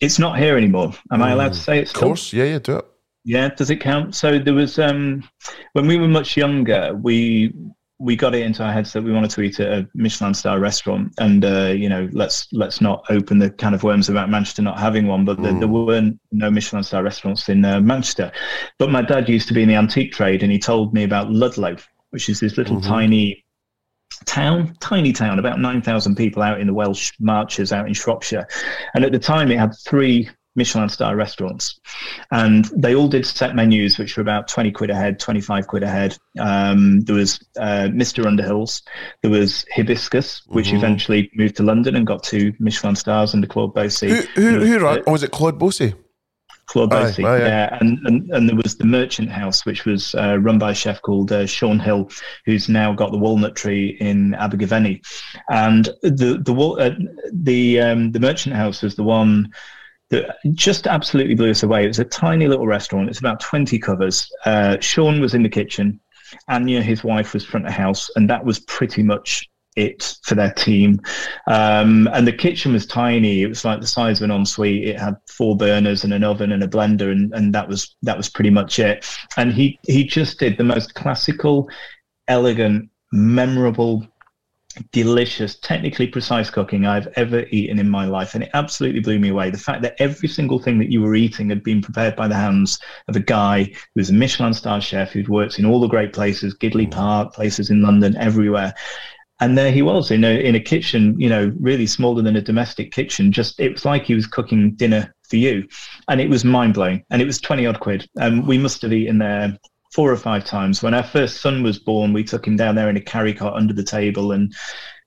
Speaker 11: it's not here anymore. Am I allowed to say it's
Speaker 9: Of course. Yeah. Yeah. Do it.
Speaker 11: Yeah, does it count? So there was um when we were much younger, we we got it into our heads that we wanted to eat at a Michelin star restaurant, and uh, you know, let's let's not open the can of worms about Manchester not having one, but there, there weren't no Michelin star restaurants in uh, Manchester. But my dad used to be in the antique trade, and he told me about Ludlow, which is this little tiny town, tiny town, about 9,000 people out in the Welsh marches out in Shropshire. And at the time, it had three Michelin star restaurants. And they all did set menus, which were about 20 quid a head, 25 quid a head. Um, there was uh, Mr. Underhills. There was Hibiscus, which eventually moved to London and got two Michelin stars under Claude Bosi.
Speaker 9: Who who who
Speaker 11: was,
Speaker 9: Oh, was it Claude Bosi?
Speaker 11: Claude
Speaker 9: Aye, aye, aye.
Speaker 11: yeah, and, and and there was the Merchant House, which was uh, run by a chef called uh, Shaun Hill, who's now got the Walnut Tree in Abergavenny, and the the uh, the um, the Merchant House was the one that just absolutely blew us away. It was a tiny little restaurant. It's about twenty covers. Uh, Shaun was in the kitchen. Anya, his wife, was front of house, and that was pretty much it for their team. Um, and the kitchen was tiny; it was like the size of an ensuite. It had four burners and an oven and a blender, and, and that was that was pretty much it. And he he just did the most classical, elegant, memorable. Delicious, technically precise cooking I've ever eaten in my life, and it absolutely blew me away. The fact that every single thing that you were eating had been prepared by the hands of a guy who was a Michelin star chef who'd worked in all the great places, Gidleigh Park, places in London, everywhere. And there he was in a in a kitchen, you know, really smaller than a domestic kitchen. Just it was like he was cooking dinner for you, and it was mind blowing. And it was twenty odd quid. Um, we must have eaten there four or five times. When our first son was born, we took him down there in a carry cot under the table and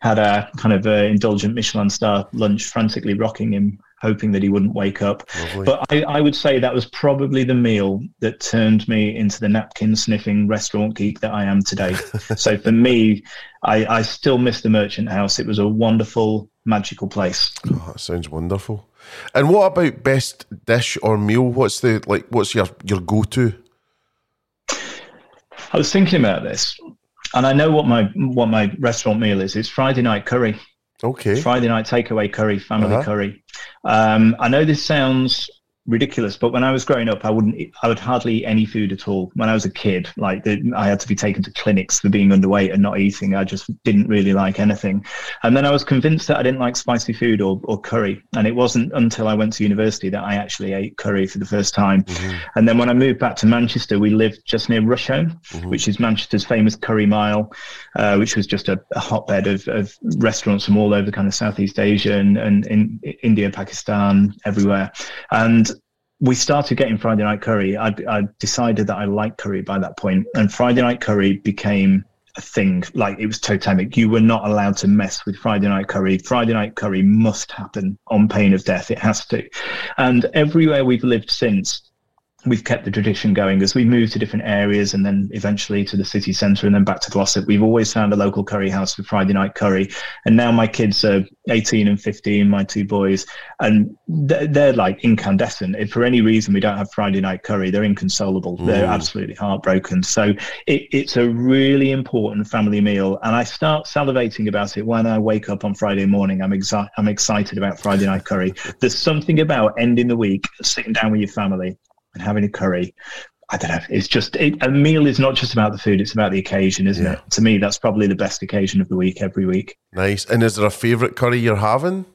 Speaker 11: had a kind of uh, indulgent Michelin star lunch, frantically rocking him, hoping that he wouldn't wake up.
Speaker 9: Lovely.
Speaker 11: But I, I would say that was probably the meal that turned me into the napkin sniffing restaurant geek that I am today. so for me, I, I still miss the Merchant House. It was a wonderful, magical place.
Speaker 9: Oh, that sounds wonderful. And what about best dish or meal? What's the like? What's your your go to?
Speaker 11: I was thinking about this, and I know what my what my restaurant meal is. It's Friday night curry.
Speaker 9: Okay.
Speaker 11: Friday night takeaway curry, family
Speaker 9: Uh-huh.
Speaker 11: curry. Um, I know this sounds ridiculous, but when I was growing up, I wouldn't, eat- I would hardly eat any food at all. When I was a kid, like the, I had to be taken to clinics for being underweight and not eating. I just didn't really like anything. And then I was convinced that I didn't like spicy food or, or curry. And it wasn't until I went to university that I actually ate curry for the first time. And then when I moved back to Manchester, we lived just near Rusholme, which is Manchester's famous curry mile, uh, which was just a, a hotbed of, of restaurants from all over kind of Southeast Asia and, and in India, Pakistan, everywhere. And we started getting Friday night curry. I, I decided that I liked curry by that point, and Friday night curry became a thing. Like it was totemic. You were not allowed to mess with Friday night curry. Friday night curry must happen on pain of death. It has to. And everywhere we've lived since, we've kept the tradition going as we moved to different areas and then eventually to the city centre and then back to Glossop. We've always found a local curry house for Friday night curry. And now my kids are 18 and 15, my two boys, and they're, they're like incandescent. If for any reason we don't have Friday night curry, they're inconsolable. They're mm. absolutely heartbroken. So it, it's a really important family meal. And I start salivating about it when I wake up on Friday morning. I'm, exi- I'm excited about Friday night curry. There's something about ending the week, sitting down with your family and having a curry. I don't know. It's just it, a meal is not just about the food; it's about the occasion, isn't
Speaker 9: Yeah.
Speaker 11: it? To me, that's probably the best occasion of the week every week.
Speaker 9: Nice. And is there a favourite curry you're having?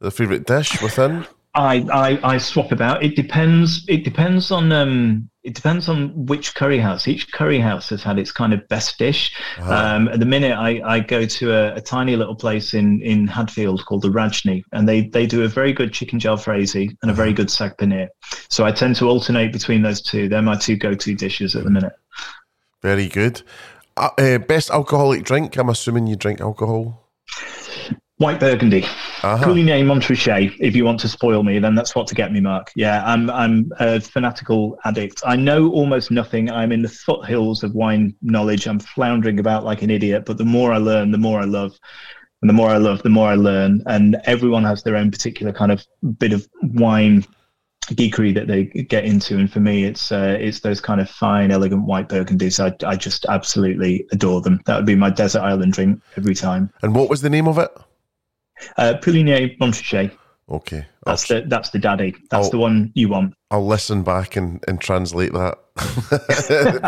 Speaker 9: The favourite dish within?
Speaker 11: I, I I swap about. It depends. It depends on um. It depends on which curry house. Each curry house has had its kind of best dish. Um, at the minute, I, I go to a, a tiny little place in, in Hadfield called the Rajni, and they, they do a very good chicken jalfrezi and a very good sag paneer. So I tend to alternate between those two. They're my two go to dishes at the minute.
Speaker 9: Very good. Uh, uh, best alcoholic drink? I'm assuming you drink alcohol.
Speaker 11: White Burgundy,
Speaker 9: Uh-huh.
Speaker 11: Puligny Montrachet. If you want to spoil me, then that's what to get me, Mark. Yeah, I'm I'm a fanatical addict. I know almost nothing. I'm in the foothills of wine knowledge. I'm floundering about like an idiot. But the more I learn, the more I love, and the more I love, the more I learn. And everyone has their own particular kind of bit of wine geekery that they get into. And for me, it's uh, it's those kind of fine, elegant white Burgundies. I I just absolutely adore them. That would be my desert island drink every time.
Speaker 9: And what was the name of it?
Speaker 11: Uh, Puligny Montrachet.
Speaker 9: Okay. I'll,
Speaker 11: That's the that's the daddy. That's
Speaker 9: Oh.
Speaker 11: the one you want.
Speaker 9: I'll listen back and, and translate that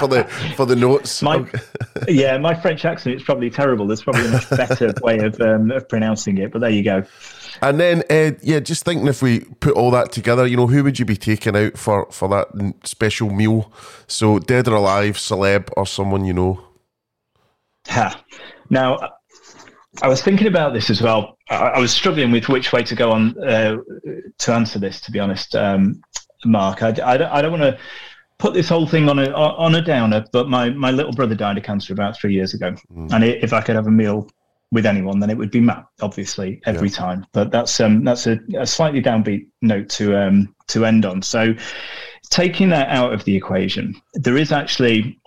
Speaker 9: for the for the notes.
Speaker 11: My yeah, my French accent is probably terrible. There's probably a much better way of um, of pronouncing it. But there you go.
Speaker 9: And then, uh, yeah, just thinking if we put all that together, you know, who would you be taking out for, for that special meal? So, dead or alive, celeb, or someone you know?
Speaker 11: Ha. Now, I was thinking about this as well. I, I was struggling with which way to go on uh, to answer this. To be honest, um, Mark, I, I don't, I don't want to put this whole thing on a on a downer. But my my little brother died of cancer about three years ago, and i if I could have a meal with anyone, then it would be Matt, obviously, every yeah. time. But that's um, that's a, a, slightly downbeat note to um, to end on. So, taking that out of the equation, there is actually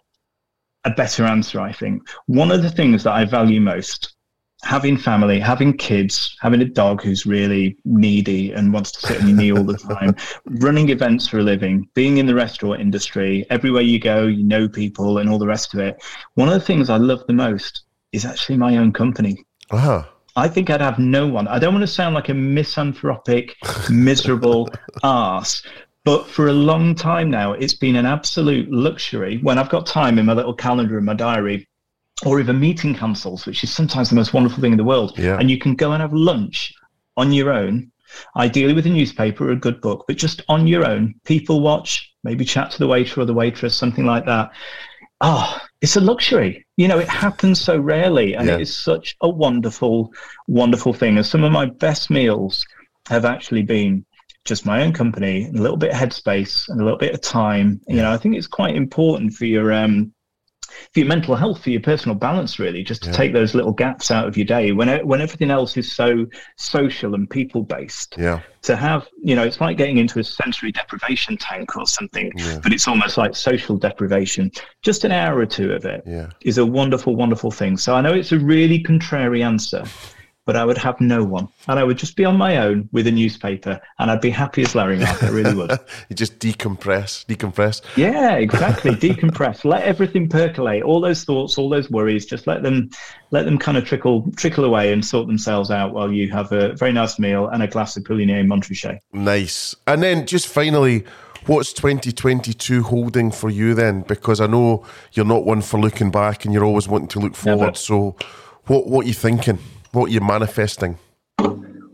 Speaker 11: a better answer. I think one of the things that I value most having family, having kids, having a dog who's really needy and wants to sit on your knee all the time, running events for a living, being in the restaurant industry, everywhere you go, you know people and all the rest of it. One of the things I love the most is actually my own company.
Speaker 9: Uh-huh.
Speaker 11: I think I'd have no one. I don't want to sound like a misanthropic, miserable ass, but for a long time now, it's been an absolute luxury when I've got time in my little calendar in my diary or even meeting cancels, which is sometimes the most wonderful thing in the world.
Speaker 9: Yeah.
Speaker 11: And you can go and have lunch on your own, ideally with a newspaper or a good book, but just on your own, people watch, maybe chat to the waiter or the waitress, something like that. Oh, it's a luxury. You know, it happens so rarely and yeah. it is such a wonderful, wonderful thing. And some of my best meals have actually been just my own company, a little bit of headspace and a little bit of time. You know, I think it's quite important for your um for your mental health, for your personal balance, really, just to yeah. take those little gaps out of your day when when everything else is so social and people based.
Speaker 9: Yeah.
Speaker 11: To have, you know, it's like getting into a sensory deprivation tank or something, yeah. but it's almost like social deprivation. Just an hour or two of it
Speaker 9: yeah.
Speaker 11: is a wonderful, wonderful thing. So I know it's a really contrary answer, but I would have no one. And I would just be on my own with a newspaper and I'd be happy as Larry Mark. I really would.
Speaker 9: you just decompress, decompress.
Speaker 11: Yeah, exactly. decompress. Let everything percolate. All those thoughts, all those worries, just let them let them kind of trickle trickle away and sort themselves out while you have a very nice meal and a glass of Puligny Montrachet.
Speaker 9: Nice. And then just finally, what's 2022 holding for you then? Because I know you're not one for looking back and you're always wanting to look forward. Never. So what what are you thinking? What you're manifesting?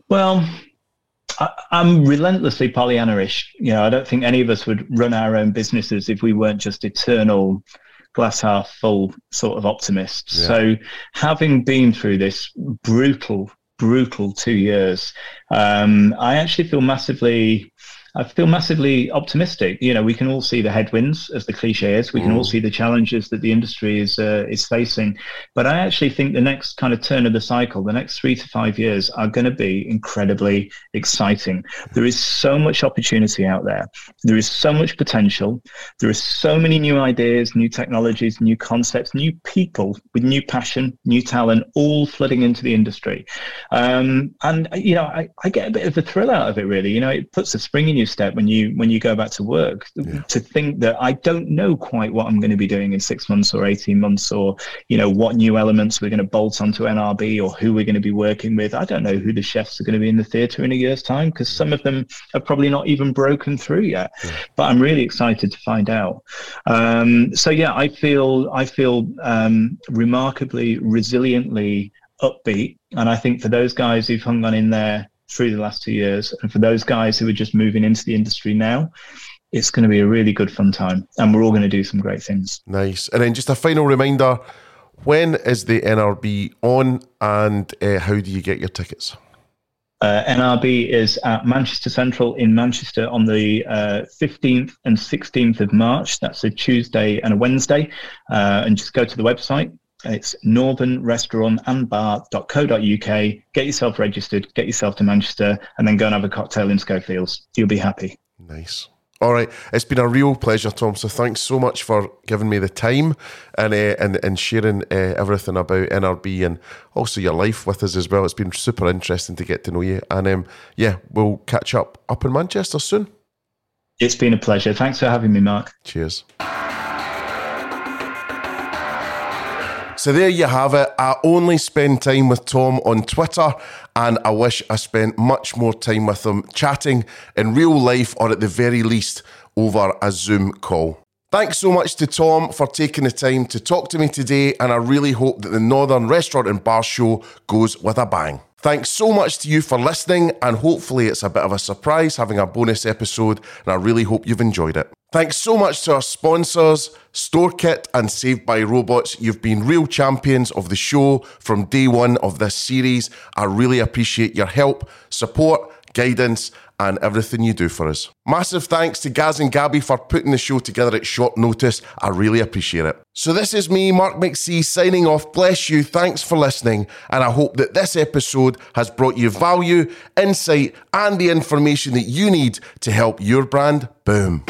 Speaker 11: Well, I, am relentlessly Pollyanna-ish. You know, I don't think any of us would run our own businesses if we weren't just eternal glass half full sort of optimists. Yeah. So, having been through this brutal, brutal two years, um, I actually feel massively I feel massively optimistic. You know, we can all see the headwinds, as the cliche is. We can all mm. see the challenges that the industry is uh, is facing. But I actually think the next kind of turn of the cycle, the next three to five years, are going to be incredibly exciting. There is so much opportunity out there. There is so much potential. There are so many new ideas, new technologies, new concepts, new people with new passion, new talent, all flooding into the industry. Um, and you know, I, I get a bit of a thrill out of it. Really, you know, it puts a spring in your step when you when you go back to work yeah. to think that I don't know quite what I'm going to be doing in six months or 18 months or you know what new elements we're going to bolt onto NRB or who we're going to be working with. I don't know who the chefs are going to be in the theatre in a year's time because some of them are probably not even broken through yet. Yeah. But I'm really excited to find out. Um, so yeah, I feel I feel um, remarkably resiliently upbeat, and I think for those guys who've hung on in there through the last two years. And for those guys who are just moving into the industry now, it's going to be a really good fun time. And we're all going to do some great things.
Speaker 9: Nice. And then just a final reminder when is the NRB on and uh, how do you get your tickets?
Speaker 11: Uh, NRB is at Manchester Central in Manchester on the uh, 15th and 16th of March. That's a Tuesday and a Wednesday. Uh, and just go to the website, it's northernrestaurantandbar.co.uk. Get yourself registered, get yourself to Manchester, and then go and have a cocktail in Schofields. You'll be happy.
Speaker 9: Nice. All right, it's been a real pleasure, Thom. So thanks so much for giving me the time and uh, and and sharing uh, everything about NRB and also your life with us as well. It's been super interesting to get to know you, and um, yeah, we'll catch up up in Manchester soon.
Speaker 11: It's been a pleasure. Thanks for having me, Mark.
Speaker 9: Cheers. So there you have it. I only spend time with Thom on Twitter, and I wish I spent much more time with him chatting in real life or at the very least over a Zoom call. Thanks so much to Thom for taking the time to talk to me today, and I really hope that the Northern Restaurant and Bar Show goes with a bang. Thanks so much to you for listening, and hopefully, it's a bit of a surprise having a bonus episode, and I really hope you've enjoyed it. Thanks so much to our sponsors, StoreKit and Saved by Robots. You've been real champions of the show from day one of this series. I really appreciate your help, support, guidance, and everything you do for us. Massive thanks to Gaz and Gabby for putting the show together at short notice. I really appreciate it. So, this is me, Mark McSee, signing off. Bless you. Thanks for listening. And I hope that this episode has brought you value, insight, and the information that you need to help your brand boom.